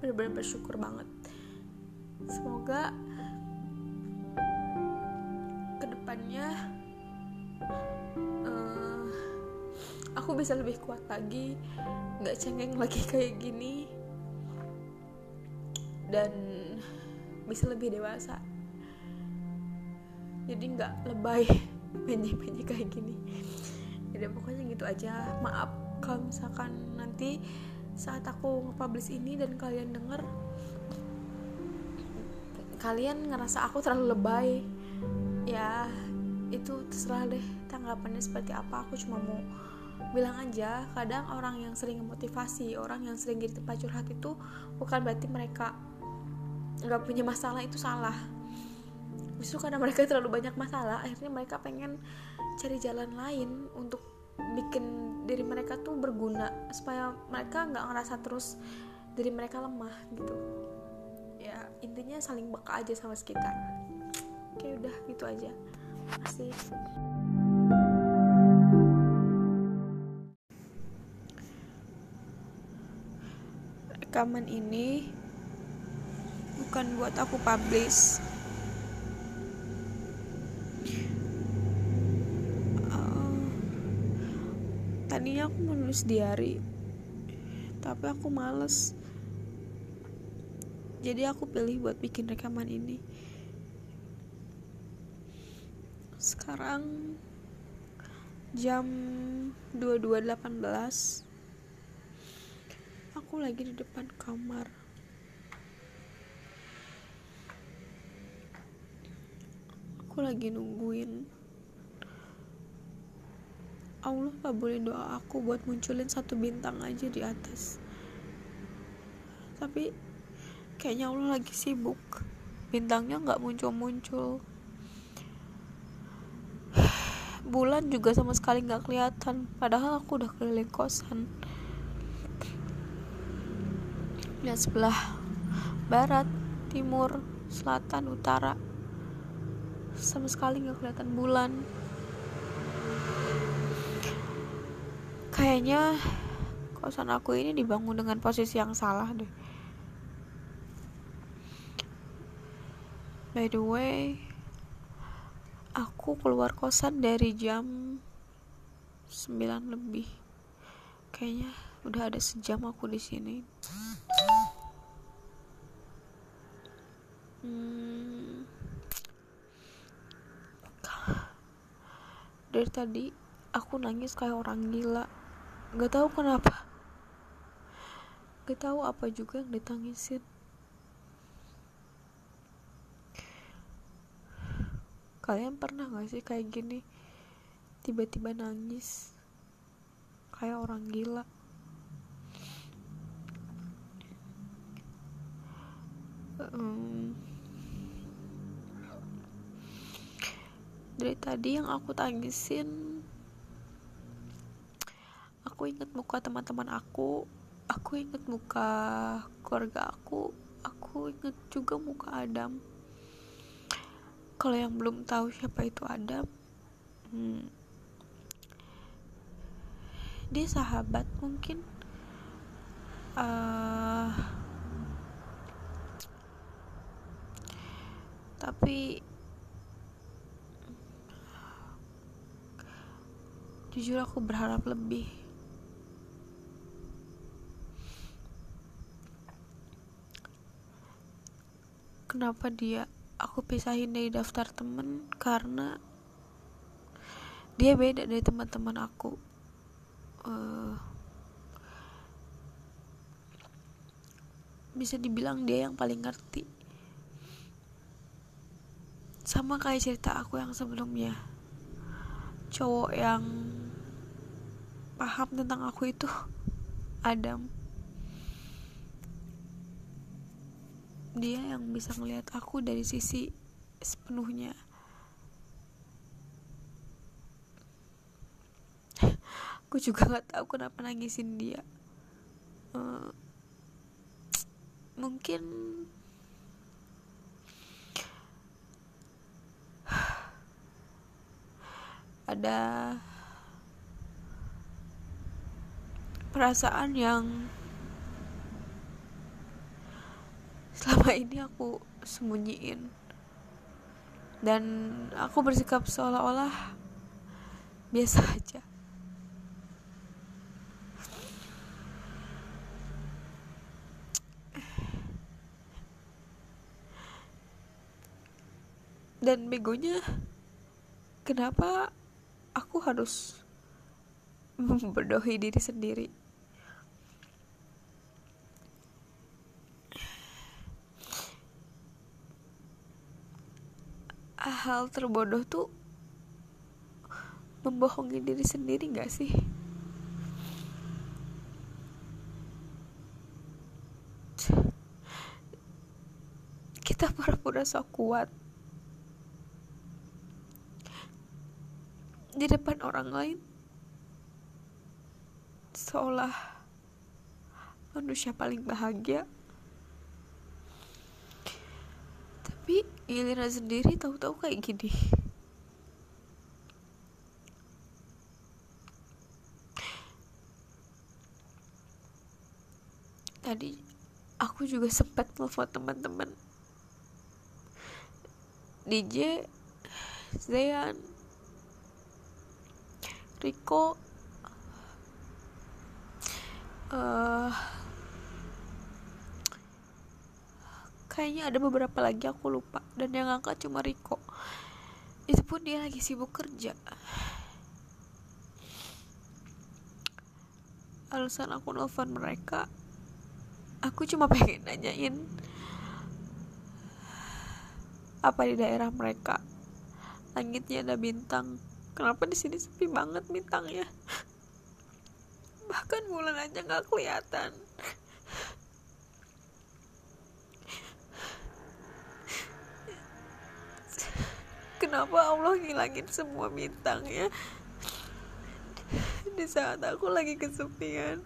benar-benar bersyukur banget. Semoga ke depannya uh, aku bisa lebih kuat lagi nggak cengeng lagi kayak gini. Dan bisa lebih dewasa. Jadi nggak lebay penye-penye kayak gini. Jadi pokoknya gitu aja. Maaf kalau misalkan nanti saat aku nge-publish ini dan kalian denger kalian ngerasa aku terlalu lebay. Ya itu terserah deh tanggapannya seperti apa. Aku cuma mau bilang aja kadang orang yang sering memotivasi orang yang sering jadi tempat curhat itu bukan berarti mereka nggak punya masalah itu salah. Justru karena mereka terlalu banyak masalah akhirnya mereka pengen cari jalan lain untuk bikin diri mereka tuh berguna supaya mereka nggak ngerasa terus diri mereka lemah gitu. Ya intinya saling beka aja sama sekitar. Oke udah gitu aja. Masih rekaman ini bukan buat aku publish. Uh, tadinya aku menulis diary tapi aku males. Jadi aku pilih buat bikin rekaman ini. Sekarang jam 22.18 aku lagi di depan kamar aku lagi nungguin. Allah kabulin doa aku buat munculin satu bintang aja di atas. Tapi kayaknya Allah lagi sibuk. Bintangnya nggak muncul-muncul. Bulan juga sama sekali nggak kelihatan. Padahal aku udah keliling kosan. Lihat sebelah barat timur selatan utara sama sekali nggak kelihatan bulan. Kayaknya kosan aku ini dibangun dengan posisi yang salah deh. By the way aku keluar kosan dari jam 9 lebih. Kayaknya udah ada sejam aku di sini. Hmm, dari tadi aku nangis kayak orang gila. Gak tahu kenapa. Gak tahu apa juga yang ditangisin. Kalian pernah gak sih kayak gini tiba-tiba nangis kayak orang gila? Um, dari tadi yang aku tangisin aku inget muka teman-teman aku aku inget muka keluarga aku aku inget juga muka Adam. Kalau yang belum tahu siapa itu Adam hmm, dia sahabat mungkin uh, tapi jujur aku berharap lebih. Kenapa dia aku pisahin dari daftar temen? Karena dia beda dari teman-teman aku. Uh, bisa dibilang dia yang paling ngerti. Sama kayak cerita aku yang sebelumnya. Cowok yang paham tentang aku itu Adam. Dia yang bisa melihat aku dari sisi sepenuhnya. Aku juga nggak tahu kenapa nangisin dia. Uh, mungkin ada perasaan yang selama ini aku sembunyiin. Dan aku bersikap seolah-olah biasa aja. Dan begonya kenapa aku harus memberdohi diri sendiri hal terbodoh tuh membohongi diri sendiri gak sih? Kita pura-pura sok kuat di depan orang lain seolah manusia paling bahagia tapi giliran sendiri tahu-tahu kayak gini. Tadi aku juga sempat telepon teman-teman. DJ Zayan Riko uh, kayaknya ada beberapa lagi aku lupa. Dan yang ngangkat cuma Riko. Itu pun dia lagi sibuk kerja. Alasan aku nelfon mereka aku cuma pengen nanyain apa di daerah mereka? Langitnya ada bintang. Kenapa di sini sepi banget bintangnya? Bahkan bulan aja nggak kelihatan kenapa Allah ngilangin semua bintangnya di saat aku lagi kesepian.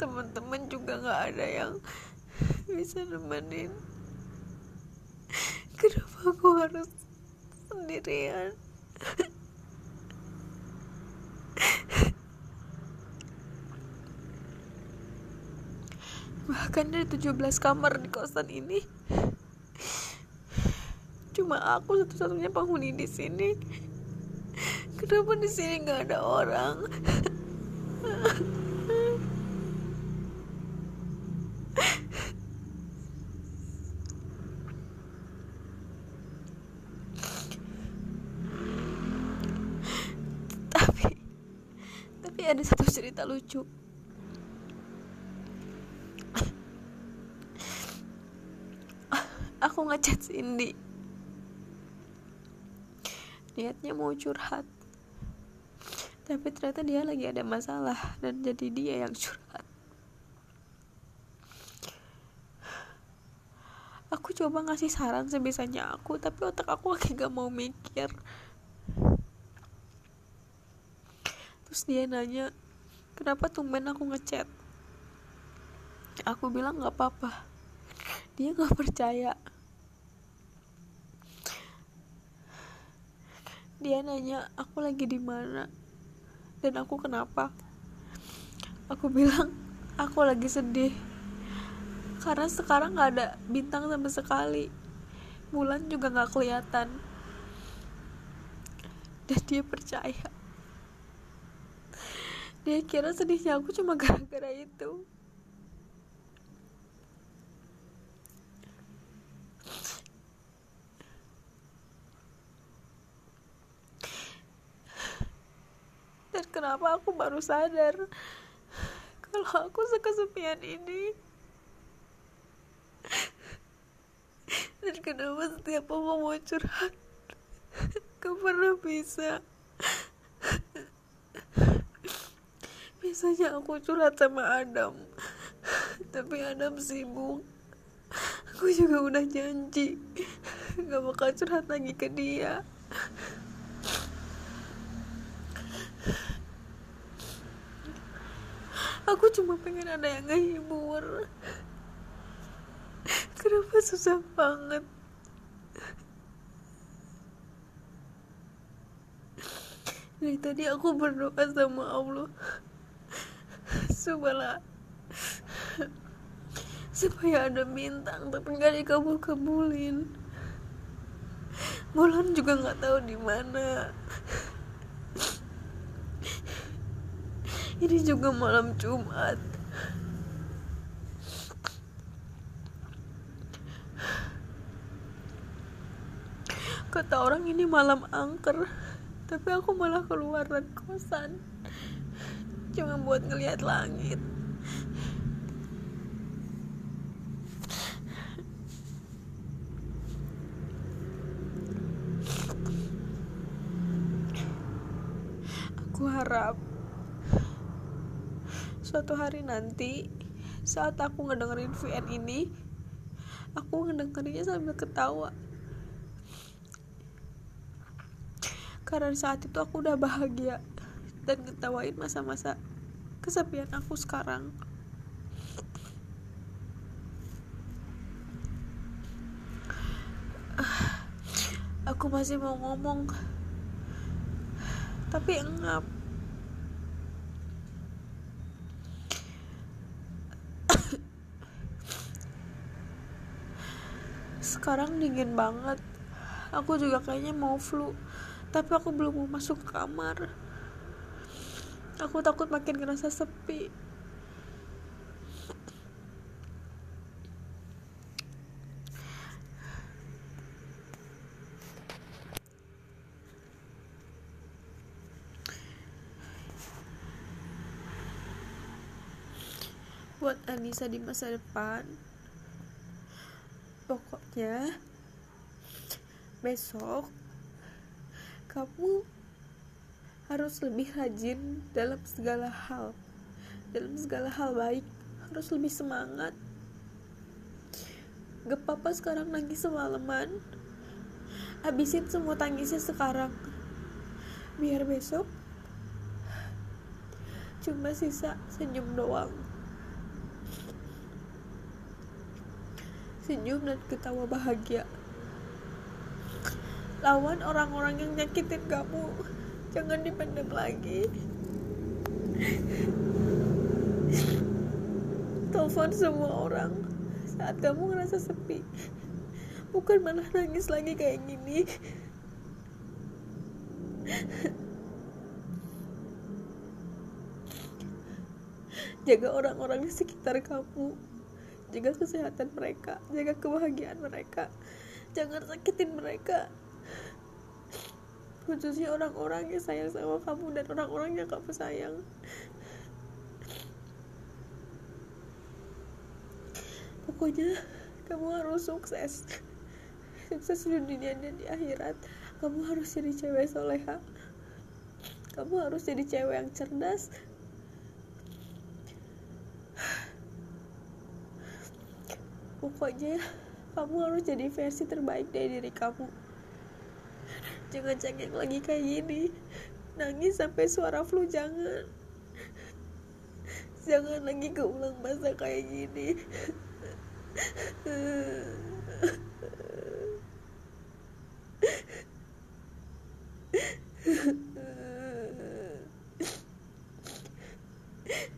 Teman-teman juga nggak ada yang bisa nemenin. Kenapa aku harus sendirian bahkan dari 17 kamar di kosan ini cuma aku satu-satunya penghuni di sini. Kenapa di sini nggak ada orang? Ada satu cerita lucu ngechat Cindy. Niatnya mau curhat. Tapi ternyata dia lagi ada masalah dan jadi dia yang curhat. Aku coba ngasih saran sebisanya aku tapi otak aku lagi gak mau mikir. Terus dia nanya kenapa tumben aku ngechat? Aku bilang nggak apa-apa. Dia nggak percaya dia nanya aku lagi di mana? Dan aku kenapa? Aku bilang aku lagi sedih. Karena sekarang nggak ada bintang sama sekali. Bulan juga nggak kelihatan. Dan dia percaya. Dia kira sedihnya aku cuma gara-gara itu dan kenapa aku baru sadar kalau aku sekesepian ini? Dan kenapa setiap aku mau curhat gak pernah bisa. Biasanya aku curhat sama Adam tapi Adam sibuk. Aku juga udah janji gak bakal curhat lagi ke dia aku cuma pengen ada yang ngehibur. Kenapa susah banget? Dari tadi aku berdoa sama Allah. Supaya supaya ada bintang tapi nggak dikabul kabulin bulan juga nggak tahu di mana ini juga malam Jumat. Kata orang ini malam angker tapi aku malah keluar dari kosan. Cuma buat ngeliat langit. Aku harap suatu hari nanti saat aku ngedengerin VN ini aku ngedengerinnya sambil ketawa. Karena saat itu aku udah bahagia dan ngetawain masa-masa kesepian aku sekarang. Aku masih mau ngomong tapi engap sekarang dingin banget. Aku juga kayaknya mau flu tapi aku belum mau masuk kamar. Aku takut makin ngerasa sepi. Buat Anissa di masa depan pokoknya besok kamu harus lebih rajin dalam segala hal. Dalam segala hal baik harus lebih semangat. Gak apa-apa sekarang nangis semalaman. Habisin semua tangisnya sekarang. Biar besok cuma sisa senyum doang senyum dan ketawa bahagia. Lawan orang-orang yang nyakitin kamu, jangan dipendam lagi. Telepon semua orang saat kamu ngerasa sepi. Bukan malah nangis lagi kayak gini. Jaga orang-orang di sekitar kamu jaga kesehatan mereka. Jaga kebahagiaan mereka. Jangan sakitin mereka. Khususnya orang-orang yang sayang sama kamu dan orang-orang yang kamu sayang. Pokoknya kamu harus sukses. Sukses di dunia dan di akhirat. Kamu harus jadi cewek soleha. Kamu harus jadi cewek yang cerdas pokoknya kamu harus jadi versi terbaik dari diri kamu. Jangan cengeng lagi kayak gini. Nangis sampai suara flu jangan. Jangan lagi keulang masa kayak gini.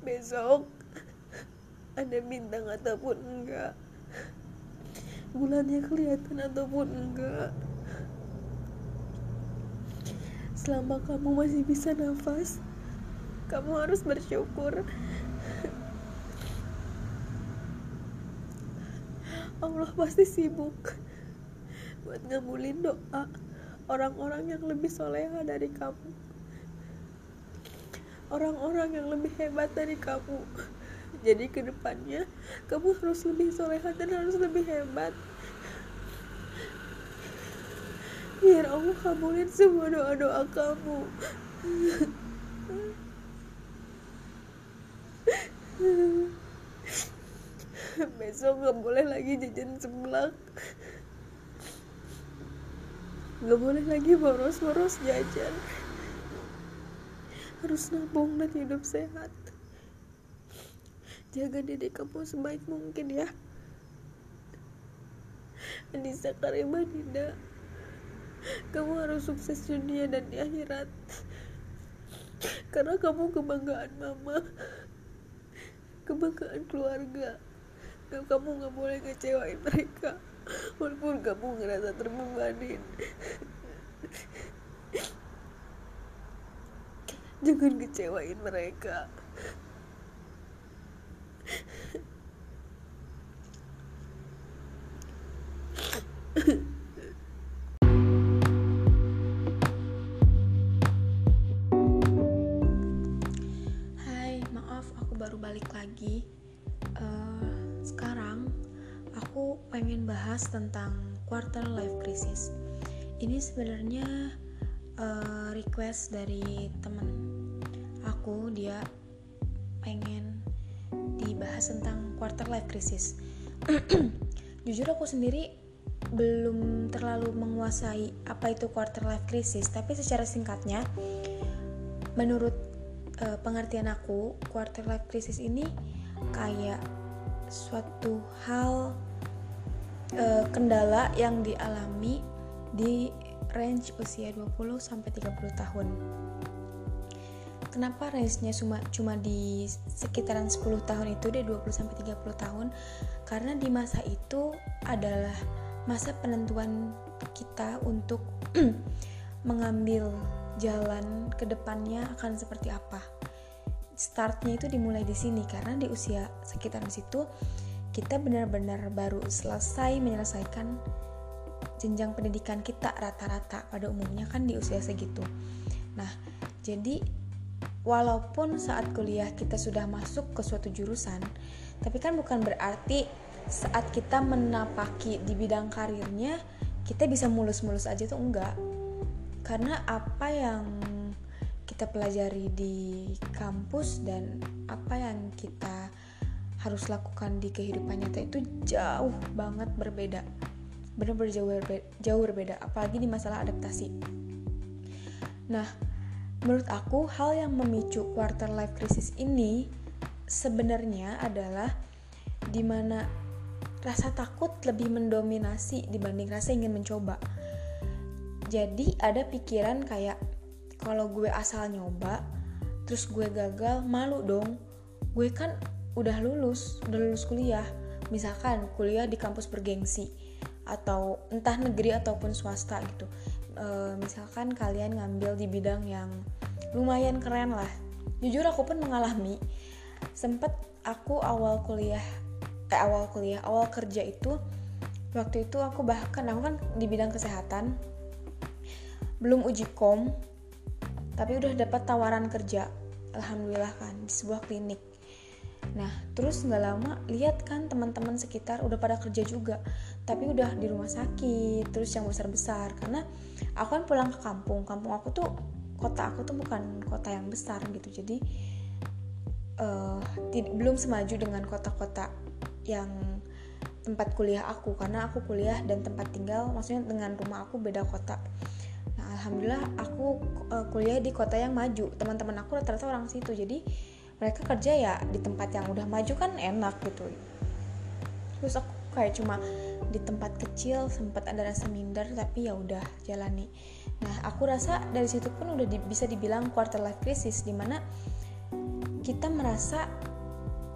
Besok ada bintang ataupun enggak bulannya kelihatan ataupun enggak. Selama kamu masih bisa nafas kamu harus bersyukur. Allah pasti sibuk buat ngabulin doa orang-orang yang lebih soleha dari kamu. Orang-orang yang lebih hebat dari kamu jadi ke depannya kamu harus lebih soleha dan harus lebih hebat. Biar Allah kabulin semua doa-doa kamu. Besok nggak boleh lagi jajan seblak. Nggak boleh lagi boros-boros jajan. Harus nabung dan hidup sehat jaga diri kamu sebaik mungkin ya. Anissa Karimah Dinda. Kamu harus sukses dunia dan di akhirat. Karena kamu kebanggaan mama. Kebanggaan keluarga. Kamu gak boleh ngecewain mereka. Walaupun kamu ngerasa terbebanin jangan kecewain mereka Hai, maaf aku baru balik lagi. Uh, sekarang aku pengen bahas tentang quarter life crisis. Ini sebenarnya uh, request dari teman aku, dia pengen dibahas tentang quarter life crisis. Jujur aku sendiri belum terlalu menguasai apa itu quarter life crisis, tapi secara singkatnya menurut uh, pengertian aku quarter life crisis ini kayak suatu hal uh, kendala yang dialami di range usia 20 sampai 30 tahun. Kenapa range-nya cuma cuma di sekitaran 10 tahun itu deh 20 sampai 30 tahun? Karena di masa itu adalah masa penentuan kita untuk mengambil jalan ke depannya akan seperti apa. Startnya itu dimulai di sini karena di usia sekitar situ kita benar-benar baru selesai menyelesaikan jenjang pendidikan kita rata-rata pada umumnya kan di usia segitu. Nah, jadi walaupun saat kuliah kita sudah masuk ke suatu jurusan, tapi kan bukan berarti saat kita menapaki di bidang karirnya kita bisa mulus-mulus aja tuh enggak. Karena apa yang kita pelajari di kampus dan apa yang kita harus lakukan di kehidupan nyata itu jauh banget berbeda. Benar-benar jauh berbeda, jauh berbeda apalagi di masalah adaptasi. Nah menurut aku hal yang memicu quarter life crisis ini sebenarnya adalah di mana rasa takut lebih mendominasi dibanding rasa ingin mencoba. Jadi ada pikiran kayak kalau gue asal nyoba terus gue gagal malu dong. Gue kan udah lulus udah lulus kuliah. Misalkan kuliah di kampus bergengsi atau entah negeri ataupun swasta gitu e, misalkan kalian ngambil di bidang yang lumayan keren lah. Jujur aku pun mengalami. Sempet aku awal kuliah eh awal kuliah awal kerja itu waktu itu aku bahkan aku kan di bidang kesehatan belum uji kom tapi udah dapat tawaran kerja alhamdulillah kan di sebuah klinik. Nah terus nggak lama lihat kan teman-teman sekitar udah pada kerja juga tapi udah di rumah sakit terus yang besar besar karena aku kan pulang ke kampung. Kampung aku tuh kota aku tuh bukan kota yang besar gitu. Jadi uh, belum semaju dengan kota-kota yang tempat kuliah aku. Karena aku kuliah dan tempat tinggal maksudnya dengan rumah aku beda kota. Nah alhamdulillah aku uh, kuliah di kota yang maju. Teman-teman aku rata-rata orang situ. Jadi mereka kerja ya di tempat yang udah maju kan enak gitu. Terus aku kayak cuma di tempat kecil sempat ada rasa minder tapi ya udah jalani nah aku rasa dari situ pun udah di, bisa dibilang quarter life crisis di mana kita merasa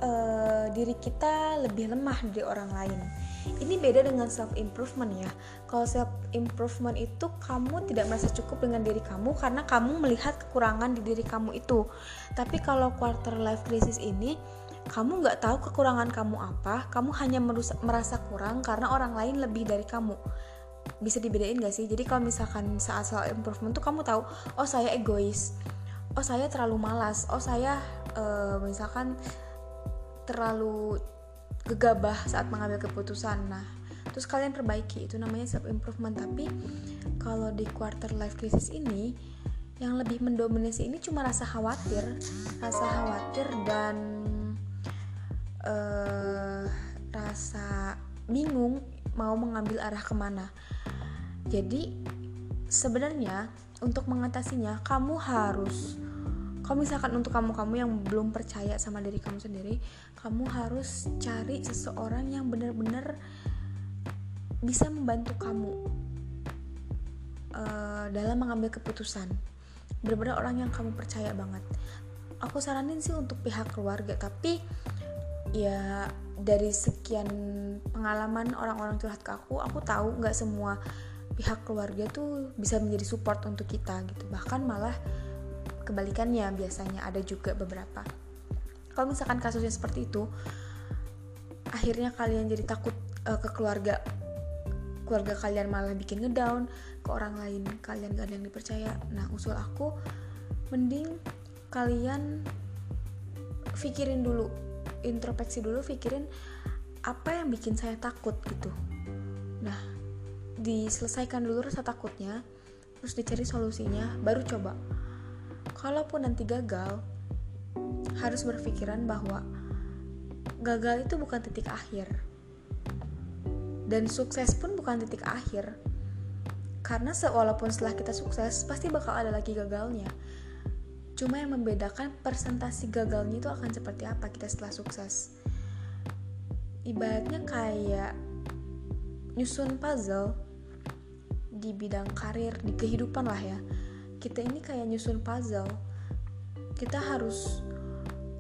uh, diri kita lebih lemah dari orang lain. Ini beda dengan self improvement ya. Kalau self improvement itu kamu tidak merasa cukup dengan diri kamu karena kamu melihat kekurangan di diri kamu itu. Tapi kalau quarter life crisis ini kamu nggak tahu kekurangan kamu apa, kamu hanya merasa kurang karena orang lain lebih dari kamu. Bisa dibedain gak sih? Jadi kalau misalkan saat self improvement tuh kamu tahu, oh saya egois, oh saya terlalu malas, oh saya uh, misalkan terlalu gegabah saat mengambil keputusan. Nah terus kalian perbaiki. Itu namanya self improvement tapi kalau di quarter life crisis ini yang lebih mendominasi ini cuma rasa khawatir. Rasa khawatir dan uh, rasa bingung mau mengambil arah ke mana. Jadi sebenarnya untuk mengatasinya kamu harus kalau misalkan untuk kamu-kamu yang belum percaya sama diri kamu sendiri kamu harus cari seseorang yang benar-benar bisa membantu kamu uh, dalam mengambil keputusan. Benar-benar orang yang kamu percaya banget. Aku saranin sih untuk pihak keluarga tapi ya dari sekian pengalaman orang-orang curhat ke aku aku tahu nggak semua pihak keluarga tuh bisa menjadi support untuk kita gitu. Bahkan malah kebalikannya biasanya ada juga beberapa. Kalau misalkan kasusnya seperti itu akhirnya kalian jadi takut uh, ke keluarga keluarga kalian malah bikin ngedown ke orang lain kalian gak ada yang dipercaya. Nah usul aku mending kalian pikirin dulu introspeksi dulu pikirin apa yang bikin saya takut gitu. Nah diselesaikan dulu rasa takutnya terus dicari solusinya baru coba. Kalaupun nanti gagal harus berpikiran bahwa gagal itu bukan titik akhir. Dan sukses pun bukan titik akhir. Karena walaupun setelah kita sukses pasti bakal ada lagi gagalnya cuma yang membedakan presentasi gagalnya itu akan seperti apa kita setelah sukses. Ibaratnya kayak nyusun puzzle di bidang karir di kehidupan lah ya. Kita ini kayak nyusun puzzle. Kita harus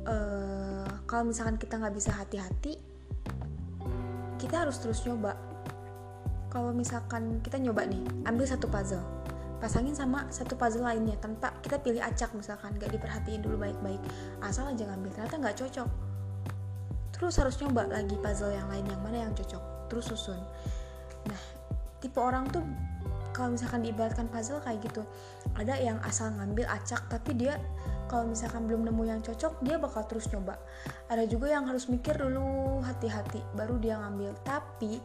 uh, kalau misalkan kita nggak bisa hati-hati kita harus terus nyoba. Kalau misalkan kita nyoba nih ambil satu puzzle pasangin sama satu puzzle lainnya. Tanpa kita pilih acak misalkan nggak diperhatiin dulu baik-baik. Asal aja ngambil ternyata nggak cocok. Terus harus nyoba lagi puzzle yang lain yang mana yang cocok. Terus susun. Nah tipe orang tuh kalau misalkan diibaratkan puzzle kayak gitu ada yang asal ngambil acak tapi dia kalau misalkan belum nemu yang cocok dia bakal terus nyoba. Ada juga yang harus mikir dulu hati-hati baru dia ngambil. Tapi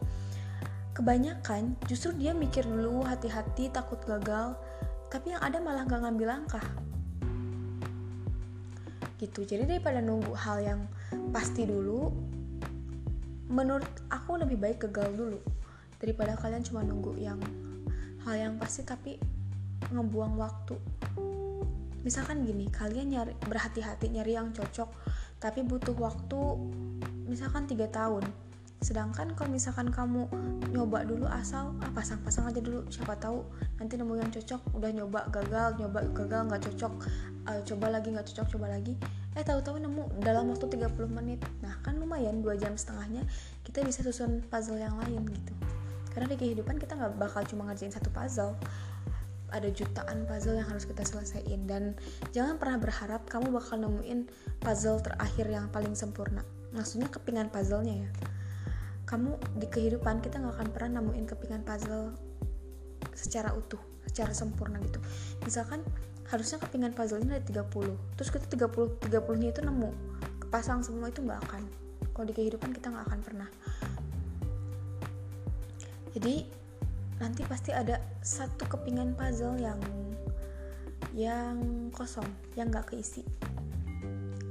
kebanyakan justru dia mikir dulu hati-hati takut gagal tapi yang ada malah gak ngambil langkah. Gitu. Jadi daripada nunggu hal yang pasti dulu menurut aku lebih baik gagal dulu. Daripada kalian cuma nunggu yang hal yang pasti tapi ngebuang waktu. Misalkan gini kalian nyari berhati-hati nyari yang cocok tapi butuh waktu misalkan tiga tahun sedangkan kalau misalkan kamu nyoba dulu asal ah pasang-pasang aja dulu siapa tahu nanti nemu yang cocok udah nyoba gagal nyoba gagal nggak cocok uh, coba lagi nggak cocok coba lagi eh tahu-tahu nemu dalam waktu 30 menit. Nah kan lumayan dua jam setengahnya kita bisa susun puzzle yang lain gitu. Karena di kehidupan kita nggak bakal cuma ngerjain satu puzzle. Ada jutaan puzzle yang harus kita selesaiin. Dan jangan pernah berharap kamu bakal nemuin puzzle terakhir yang paling sempurna. Maksudnya kepingan puzzlenya ya kamu di kehidupan kita nggak akan pernah nemuin kepingan puzzle secara utuh secara sempurna gitu. Misalkan harusnya kepingan puzzle-nya ada 30 terus kita 30 30 nya itu nemu kepasang semua itu nggak akan. Kalau di kehidupan kita nggak akan pernah. Jadi nanti pasti ada satu kepingan puzzle yang yang kosong yang gak keisi.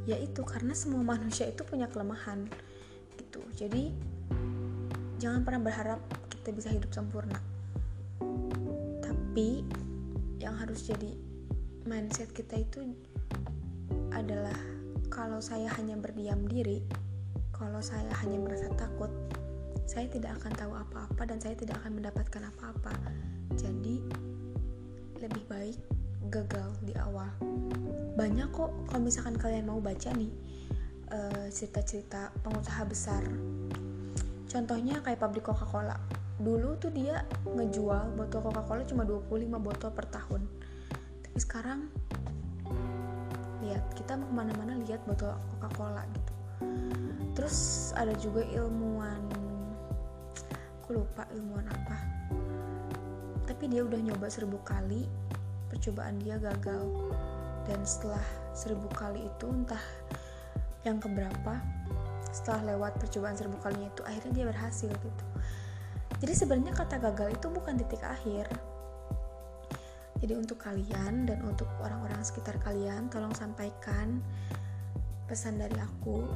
Yaitu karena semua manusia itu punya kelemahan gitu. Jadi jangan pernah berharap kita bisa hidup sempurna. Tapi yang harus jadi mindset kita itu adalah kalau saya hanya berdiam diri kalau saya hanya merasa takut saya tidak akan tahu apa-apa dan saya tidak akan mendapatkan apa-apa. Jadi lebih baik gagal di awal. Banyak kok kalau misalkan kalian mau baca nih uh, cerita-cerita pengusaha besar contohnya kayak pabrik Coca-Cola. Dulu tuh dia ngejual botol Coca-Cola cuma 25 botol per tahun. Tapi sekarang lihat kita mau ke mana-mana lihat botol Coca-Cola gitu. Terus ada juga ilmuwan aku lupa ilmuwan apa. Tapi dia udah nyoba seribu kali percobaan dia gagal. Dan setelah seribu kali itu entah yang keberapa setelah lewat percobaan seribu kalinya itu akhirnya dia berhasil gitu. Jadi sebenarnya kata gagal itu bukan titik akhir. Jadi untuk kalian dan untuk orang-orang sekitar kalian tolong sampaikan pesan dari aku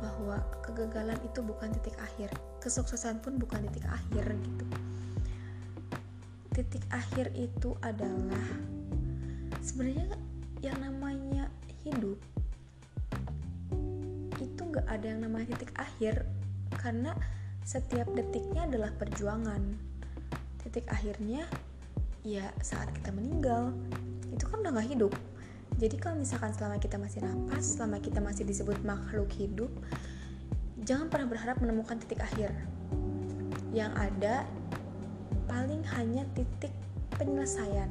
bahwa kegagalan itu bukan titik akhir. Kesuksesan pun bukan titik akhir gitu. Titik akhir itu adalah sebenarnya yang namanya hidup nggak ada yang namanya titik akhir karena setiap detiknya adalah perjuangan. Titik akhirnya ya saat kita meninggal itu kan udah nggak hidup. Jadi kalau misalkan selama kita masih nafas selama kita masih disebut makhluk hidup jangan pernah berharap menemukan titik akhir. Yang ada paling hanya titik penyelesaian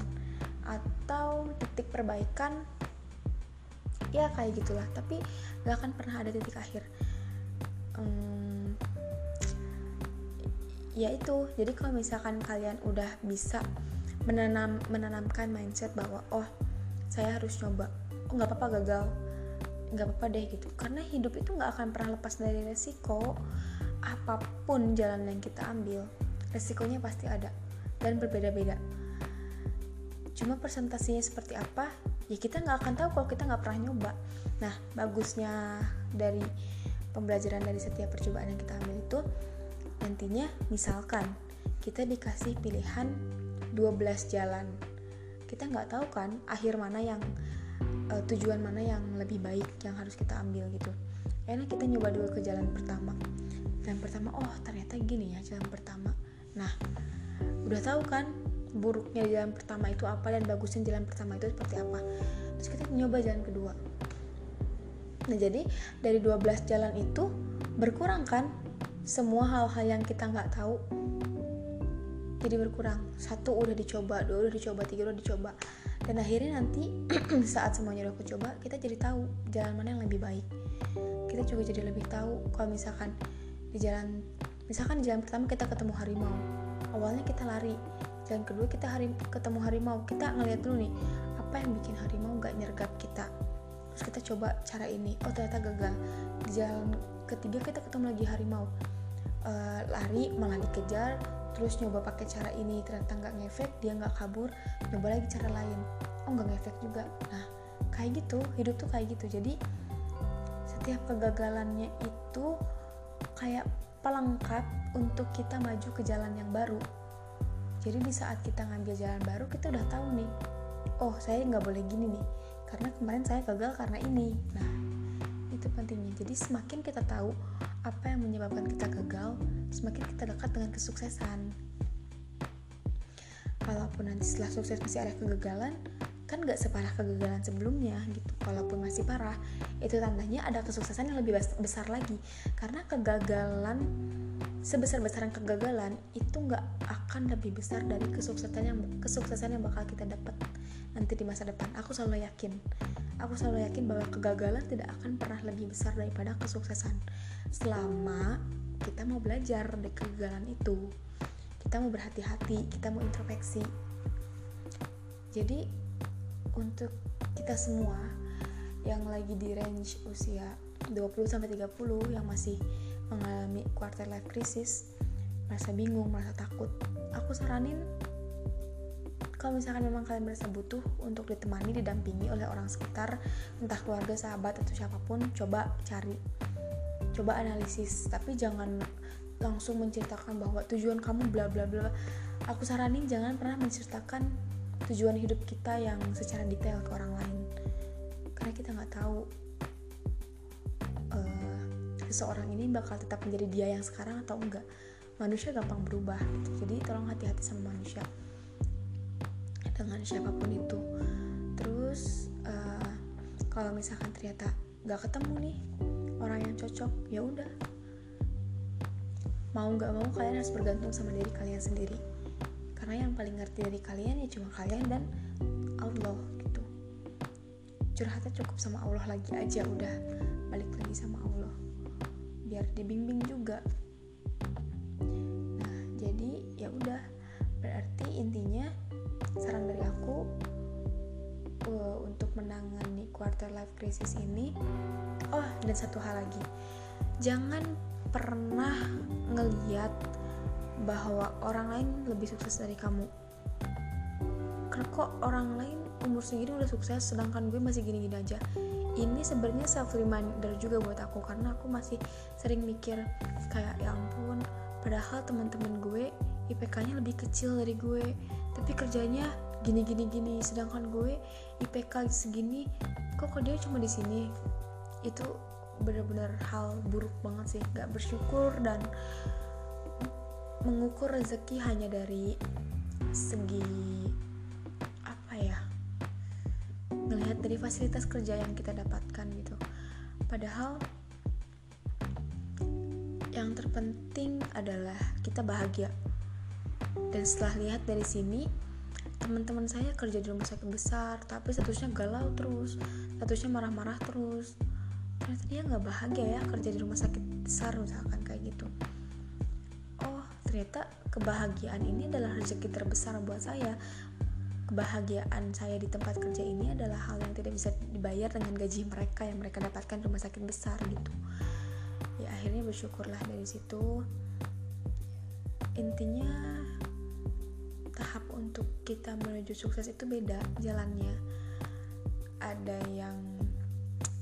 atau titik perbaikan ya kayak gitulah. Tapi gak akan pernah ada titik akhir. Hmm, ya itu. Jadi kalau misalkan kalian udah bisa menanam menanamkan mindset bahwa oh saya harus coba oh nggak apa-apa gagal. Nggak apa-apa deh gitu. Karena hidup itu nggak akan pernah lepas dari resiko apa pun jalan yang kita ambil. Resikonya pasti ada dan berbeda-beda. Cuma presentasinya seperti apa ya kita nggak akan tahu kalau kita nggak pernah nyoba nah bagusnya dari pembelajaran dari setiap percobaan yang kita ambil itu nantinya misalkan kita dikasih pilihan 12 jalan. Kita nggak tahu kan akhir mana yang uh, tujuan mana yang lebih baik yang harus kita ambil gitu. Enak kita nyoba dulu ke jalan pertama. Jalan pertama oh ternyata gini ya jalan pertama. Nah udah tahu kan buruknya jalan pertama itu apa dan bagusnya jalan pertama itu seperti apa. Terus kita nyoba jalan kedua nah jadi dari 12 jalan itu berkurang kan? Semua hal-hal yang kita nggak tahu jadi berkurang. Satu udah dicoba dua udah dicoba tiga udah dicoba. Dan akhirnya nanti saat semuanya udah coba kita jadi tahu jalan mana yang lebih baik. Kita juga jadi lebih tahu kalau misalkan di jalan misalkan di jalan pertama kita ketemu harimau. Awalnya kita lari. Jalan kedua kita hari ketemu harimau. Kita ngeliat dulu nih apa yang bikin harimau nggak nyergap kita terus kita coba cara ini. Oh ternyata gagal. Di jalan ketiga kita ketemu lagi harimau. Uh, lari malah dikejar. Terus nyoba pakai cara ini. Ternyata nggak ngefek dia nggak kabur. Nyoba lagi cara lain. Oh nggak ngefek juga. Nah kayak gitu. Hidup tuh kayak gitu. Jadi setiap kegagalannya itu kayak pelengkap untuk kita maju ke jalan yang baru. Jadi di saat kita ngambil jalan baru kita udah tahu nih oh saya nggak boleh gini nih karena kemarin saya gagal karena ini. Nah itu pentingnya. Jadi semakin kita tahu apa yang menyebabkan kita gagal semakin kita dekat dengan kesuksesan. Kalaupun nanti setelah sukses masih ada kegagalan kan gak separah kegagalan sebelumnya gitu. Kalaupun masih parah itu tandanya ada kesuksesan yang lebih besar lagi. Karena kegagalan sebesar-besaran kegagalan itu nggak akan lebih besar dari kesuksesan yang kesuksesan yang bakal kita dapat nanti di masa depan. Aku selalu yakin. Aku selalu yakin bahwa kegagalan tidak akan pernah lebih besar daripada kesuksesan. Selama kita mau belajar dari kegagalan itu kita mau berhati-hati kita mau introspeksi. Jadi untuk kita semua yang lagi di range usia 20 sampai 30 yang masih mengalami quarter life crisis merasa bingung, merasa takut aku saranin kalau misalkan memang kalian merasa butuh untuk ditemani didampingi oleh orang sekitar entah keluarga sahabat atau siapa pun coba cari coba analisis. Tapi jangan langsung menceritakan bahwa tujuan kamu bla bla bla. Aku saranin jangan pernah menceritakan tujuan hidup kita yang secara detail ke orang lain. Karena kita nggak tahu uh, seseorang ini bakal tetap menjadi dia yang sekarang atau enggak. Manusia gampang berubah. Jadi tolong hati-hati sama manusia dengan siapa pun itu. Terus uh, kalau misalkan ternyata gak ketemu nih orang yang cocok ya udah. Mau nggak mau kalian harus bergantung sama diri kalian sendiri. Karena yang paling ngerti dari kalian ya cuma kalian dan Allah gitu. Curhatnya cukup sama Allah lagi aja udah. Balik lagi sama Allah. Biar dibimbing juga. Nah jadi ya udah. Berarti intinya saran dari aku uh, untuk menangani quarter life crisis ini oh dan satu hal lagi. Jangan pernah ngeliat bahwa orang lain lebih sukses dari kamu. Karena kok orang lain umur segini udah sukses sedangkan gue masih gini-gini aja. Ini sebenarnya self reminder juga buat aku karena aku masih sering mikir kayak ya ampun padahal teman-teman gue IPK-nya lebih kecil dari gue. Tapi kerjanya gini gini gini. Sedangkan gue IPK segini kok kok dia cuma di sini? Itu benar-benar hal buruk banget sih. Gak bersyukur dan mengukur rezeki hanya dari segi apa ya melihat dari fasilitas kerja yang kita dapatkan gitu. Padahal yang terpenting adalah kita bahagia dan setelah lihat dari sini teman-teman saya kerja di rumah sakit besar tapi statusnya galau terus statusnya marah-marah terus. Ternyata dia nggak bahagia ya kerja di rumah sakit besar misalkan kayak gitu. Oh ternyata kebahagiaan ini adalah rezeki terbesar buat saya. Kebahagiaan saya di tempat kerja ini adalah hal yang tidak bisa dibayar dengan gaji mereka yang mereka dapatkan di rumah sakit besar gitu. Ya akhirnya bersyukurlah dari situ. Intinya tahap untuk kita menuju sukses itu beda jalannya. Ada yang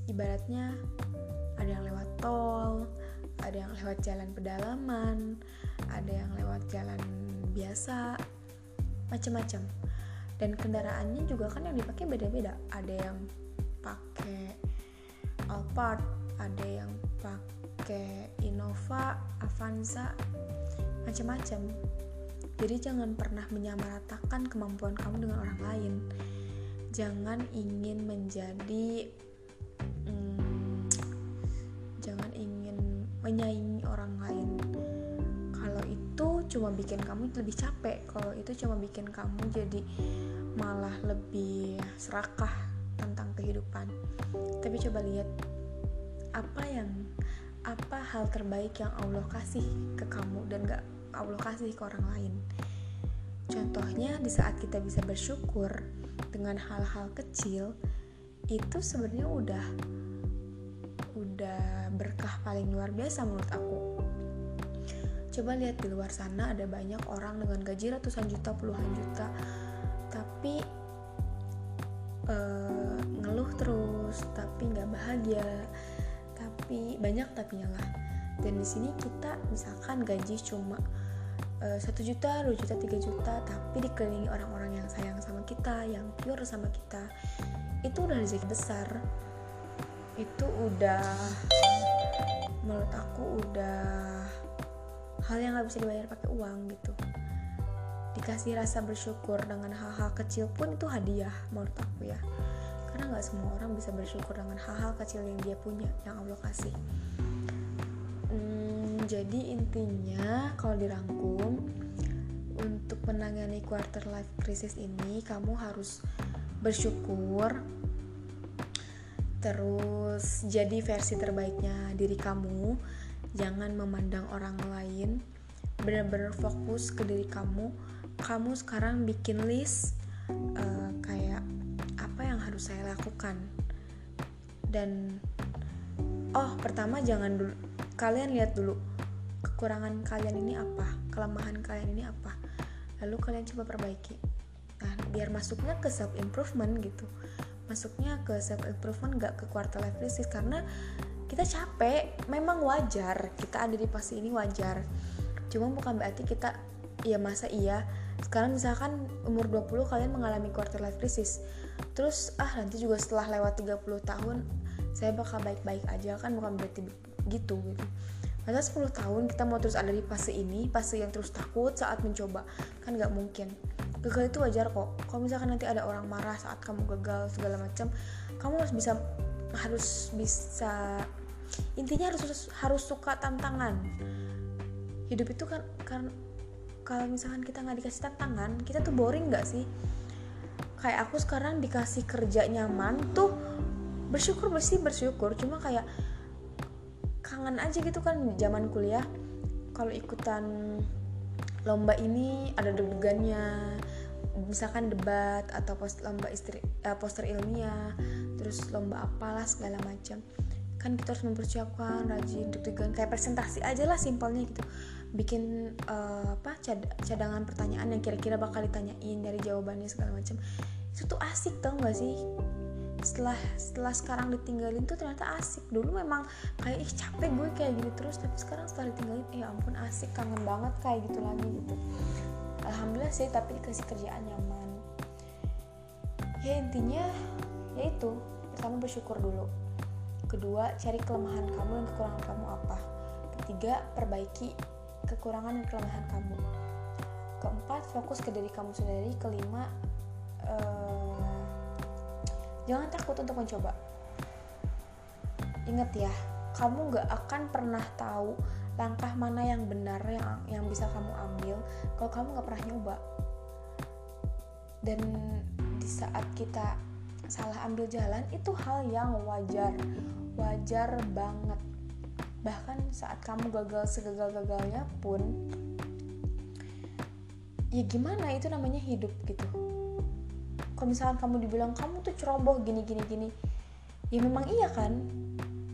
ibaratnya ada yang lewat tol ada yang lewat jalan pedalaman ada yang lewat jalan biasa macam-macam dan kendaraannya juga kan yang dipakai beda-beda. Ada yang pakai Alphard ada yang pakai Innova Avanza macam-macam jadi jangan pernah menyamaratakan kemampuan kamu dengan orang lain. Jangan ingin menjadi hmm, jangan ingin menyaingi orang lain. Kalau itu cuma bikin kamu lebih capek kalau itu cuma bikin kamu jadi malah lebih serakah tentang kehidupan. Tapi coba lihat apa yang apa hal terbaik yang Allah kasih ke kamu dan gak Allah kasih ke orang lain. Contohnya di saat kita bisa bersyukur dengan hal-hal kecil itu sebenarnya udah udah berkah paling luar biasa menurut aku. Coba lihat di luar sana ada banyak orang dengan gaji ratusan juta puluhan juta tapi uh, ngeluh terus tapi nggak bahagia tapi banyak tapi lah dan di sini kita misalkan gaji cuma satu uh, juta, dua juta, tiga juta, tapi dikelilingi orang-orang yang sayang sama kita, yang pure sama kita, itu udah rezeki besar. Itu udah, menurut aku udah hal yang nggak bisa dibayar pakai uang gitu. Dikasih rasa bersyukur dengan hal-hal kecil pun itu hadiah menurut aku ya karena nggak semua orang bisa bersyukur dengan hal-hal kecil yang dia punya yang Allah kasih hmm, jadi intinya kalau dirangkum untuk menangani quarter life crisis ini kamu harus bersyukur terus jadi versi terbaiknya diri kamu. Jangan memandang orang lain benar-benar fokus ke diri kamu. Kamu sekarang bikin list uh, kayak apa yang harus saya lakukan. Dan oh pertama jangan dulu kalian lihat dulu kekurangan kalian ini apa? Kelemahan kalian ini apa? Lalu kalian coba perbaiki. Nah biar masuknya ke self improvement gitu. Masuknya ke self improvement gak ke quarter life crisis. Karena kita capek memang wajar. Kita ada di fase ini wajar. Cuma bukan berarti kita ya masa iya. Sekarang misalkan umur 20 kalian mengalami quarter life crisis. Terus ah nanti juga setelah lewat 30 tahun saya bakal baik-baik aja. Kan bukan berarti gitu gitu masa 10 tahun kita mau terus ada di fase ini fase yang terus takut saat mencoba. Kan nggak mungkin. Gagal itu wajar kok. Kalau misalkan nanti ada orang marah saat kamu gagal segala macam kamu harus bisa harus bisa intinya harus harus suka tantangan. Hidup itu kan kan kalau misalkan kita nggak dikasih tantangan kita tuh boring nggak sih? Kayak aku sekarang dikasih kerja nyaman tuh bersyukur bersih bersyukur. Cuma kayak kangen aja gitu kan zaman kuliah. Kalau ikutan lomba ini ada deg-degannya misalkan debat atau post lomba istri uh, poster ilmiah terus lomba apalah segala macam. Kan kita harus mempersiapkan rajin deg-degan kayak presentasi aja lah simpelnya gitu. Bikin uh, apa cad cadangan pertanyaan yang kira-kira bakal ditanyain dari jawabannya segala macam. Itu tuh asik tau gak sih setelah setelah sekarang ditinggalin tuh ternyata asik. Dulu memang kayak ih capek gue kayak gini terus tapi sekarang setelah ditinggalin eh ya ampun asik kangen banget kayak gitu lagi gitu. Alhamdulillah sih tapi dikasih kerjaan nyaman. Ya intinya yaitu pertama bersyukur dulu. Kedua cari kelemahan kamu dan kekurangan kamu apa. Ketiga perbaiki kekurangan dan kelemahan kamu. Keempat fokus ke diri kamu sendiri. Kelima uh, jangan takut untuk mencoba. Ingat ya kamu gak akan pernah tahu langkah mana yang benar yang yang bisa kamu ambil kalau kamu nggak pernah nyoba. Dan di saat kita salah ambil jalan itu hal yang wajar. Wajar banget. Bahkan saat kamu gagal segagal-gagalnya pun ya gimana? Itu namanya hidup gitu kalau misalkan kamu dibilang kamu tuh ceroboh gini gini gini. Ya memang iya kan?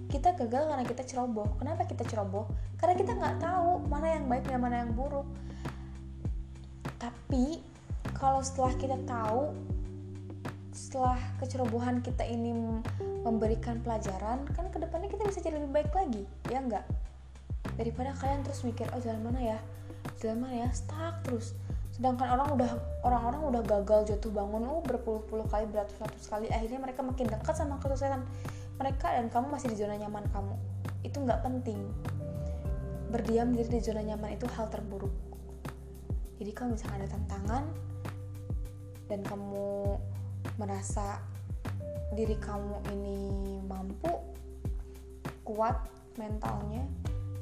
Kita gagal karena kita ceroboh. Kenapa kita ceroboh? Karena kita nggak tahu mana yang baik dan mana yang buruk. Tapi kalau setelah kita tahu setelah kecerobohan kita ini memberikan pelajaran kan ke depannya kita bisa jadi lebih baik lagi ya enggak daripada kalian terus mikir oh jalan mana ya? Jalan mana ya? Stuck terus sedangkan orang udah orang-orang udah gagal jatuh bangun oh berpuluh-puluh kali beratus-ratus kali akhirnya mereka makin dekat sama kesuksesan mereka dan kamu masih di zona nyaman kamu. Itu nggak penting. Berdiam diri di zona nyaman itu hal terburuk. Jadi kalau misalnya ada tantangan dan kamu merasa diri kamu ini mampu kuat mentalnya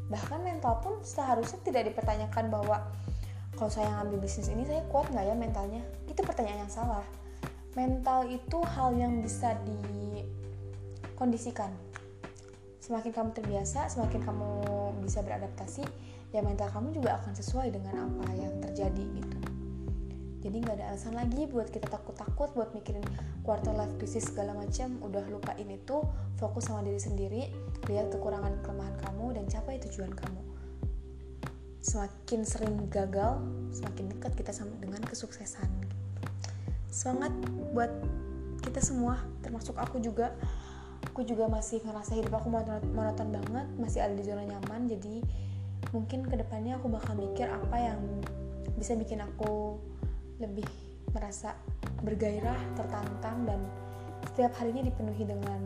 bahkan mental pun seharusnya tidak dipertanyakan bahwa kalau saya ngambil bisnis ini saya kuat nggak ya mentalnya? Itu pertanyaan yang salah. Mental itu hal yang bisa di kondisikan semakin kamu terbiasa semakin kamu bisa beradaptasi ya mental kamu juga akan sesuai dengan apa yang terjadi gitu. Jadi nggak ada alasan lagi buat kita takut-takut buat mikirin quarter life crisis segala macam. Udah lupain itu fokus sama diri sendiri lihat kekurangan kelemahan kamu dan capai tujuan kamu semakin sering gagal semakin dekat kita sama dengan kesuksesan. Semangat buat kita semua termasuk aku juga. Aku juga masih ngerasa hidup aku monoton banget masih ada di zona nyaman. Jadi mungkin ke depannya aku bakal mikir apa yang bisa bikin aku lebih merasa bergairah tertantang dan setiap harinya dipenuhi dengan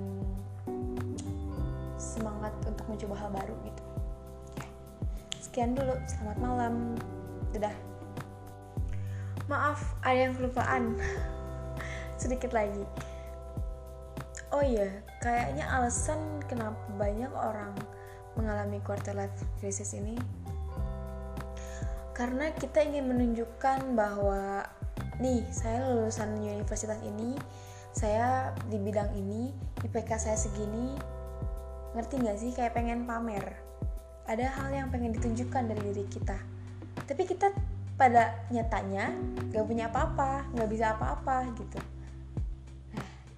semangat untuk mencoba hal baru gitu sekian dulu selamat malam. Dadah. Maaf ada yang kelupaan. Sedikit lagi. Oh iya kayaknya alasan kenapa banyak orang mengalami quarter life crisis ini. Karena kita ingin menunjukkan bahwa nih saya lulusan universitas ini saya di bidang ini IPK saya segini. Ngerti nggak sih? Kayak pengen pamer ada hal yang pengen ditunjukkan dari diri kita. Tapi kita pada nyatanya gak punya apa-apa nggak bisa apa-apa gitu.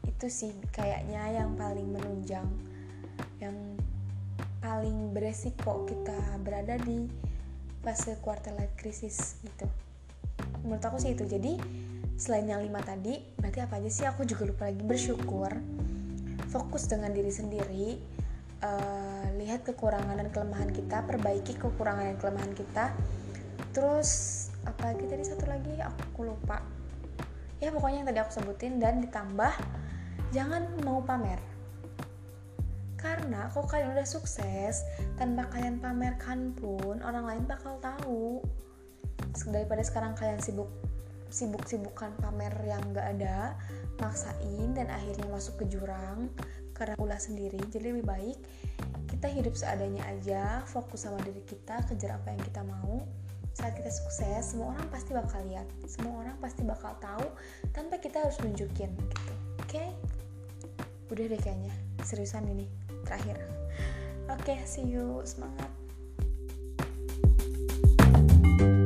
Itu sih kayaknya yang paling menunjang yang paling beresiko kita berada di fase quarter life crisis gitu. Menurut aku sih itu. Jadi selain yang lima tadi berarti apa aja sih? Aku juga lupa lagi. Bersyukur fokus dengan diri sendiri uh, lihat kekurangan dan kelemahan kita perbaiki kekurangan dan kelemahan kita. Terus apa lagi tadi? Satu lagi aku lupa. Ya pokoknya yang tadi aku sebutin dan ditambah jangan mau pamer. Karena kalau kalian udah sukses tanpa kalian pamerkan pun orang lain bakal tahu. Daripada sekarang kalian sibuk sibuk-sibukkan pamer yang gak ada maksain dan akhirnya masuk ke jurang karena ulah sendiri. Jadi lebih baik kita hidup seadanya aja fokus sama diri kita kejar apa yang kita mau. Saat kita sukses semua orang pasti bakal lihat semua orang pasti bakal tahu tanpa kita harus nunjukin gitu. Oke? Okay? udah deh kayaknya seriusan ini terakhir. Oke okay, see you semangat. thank you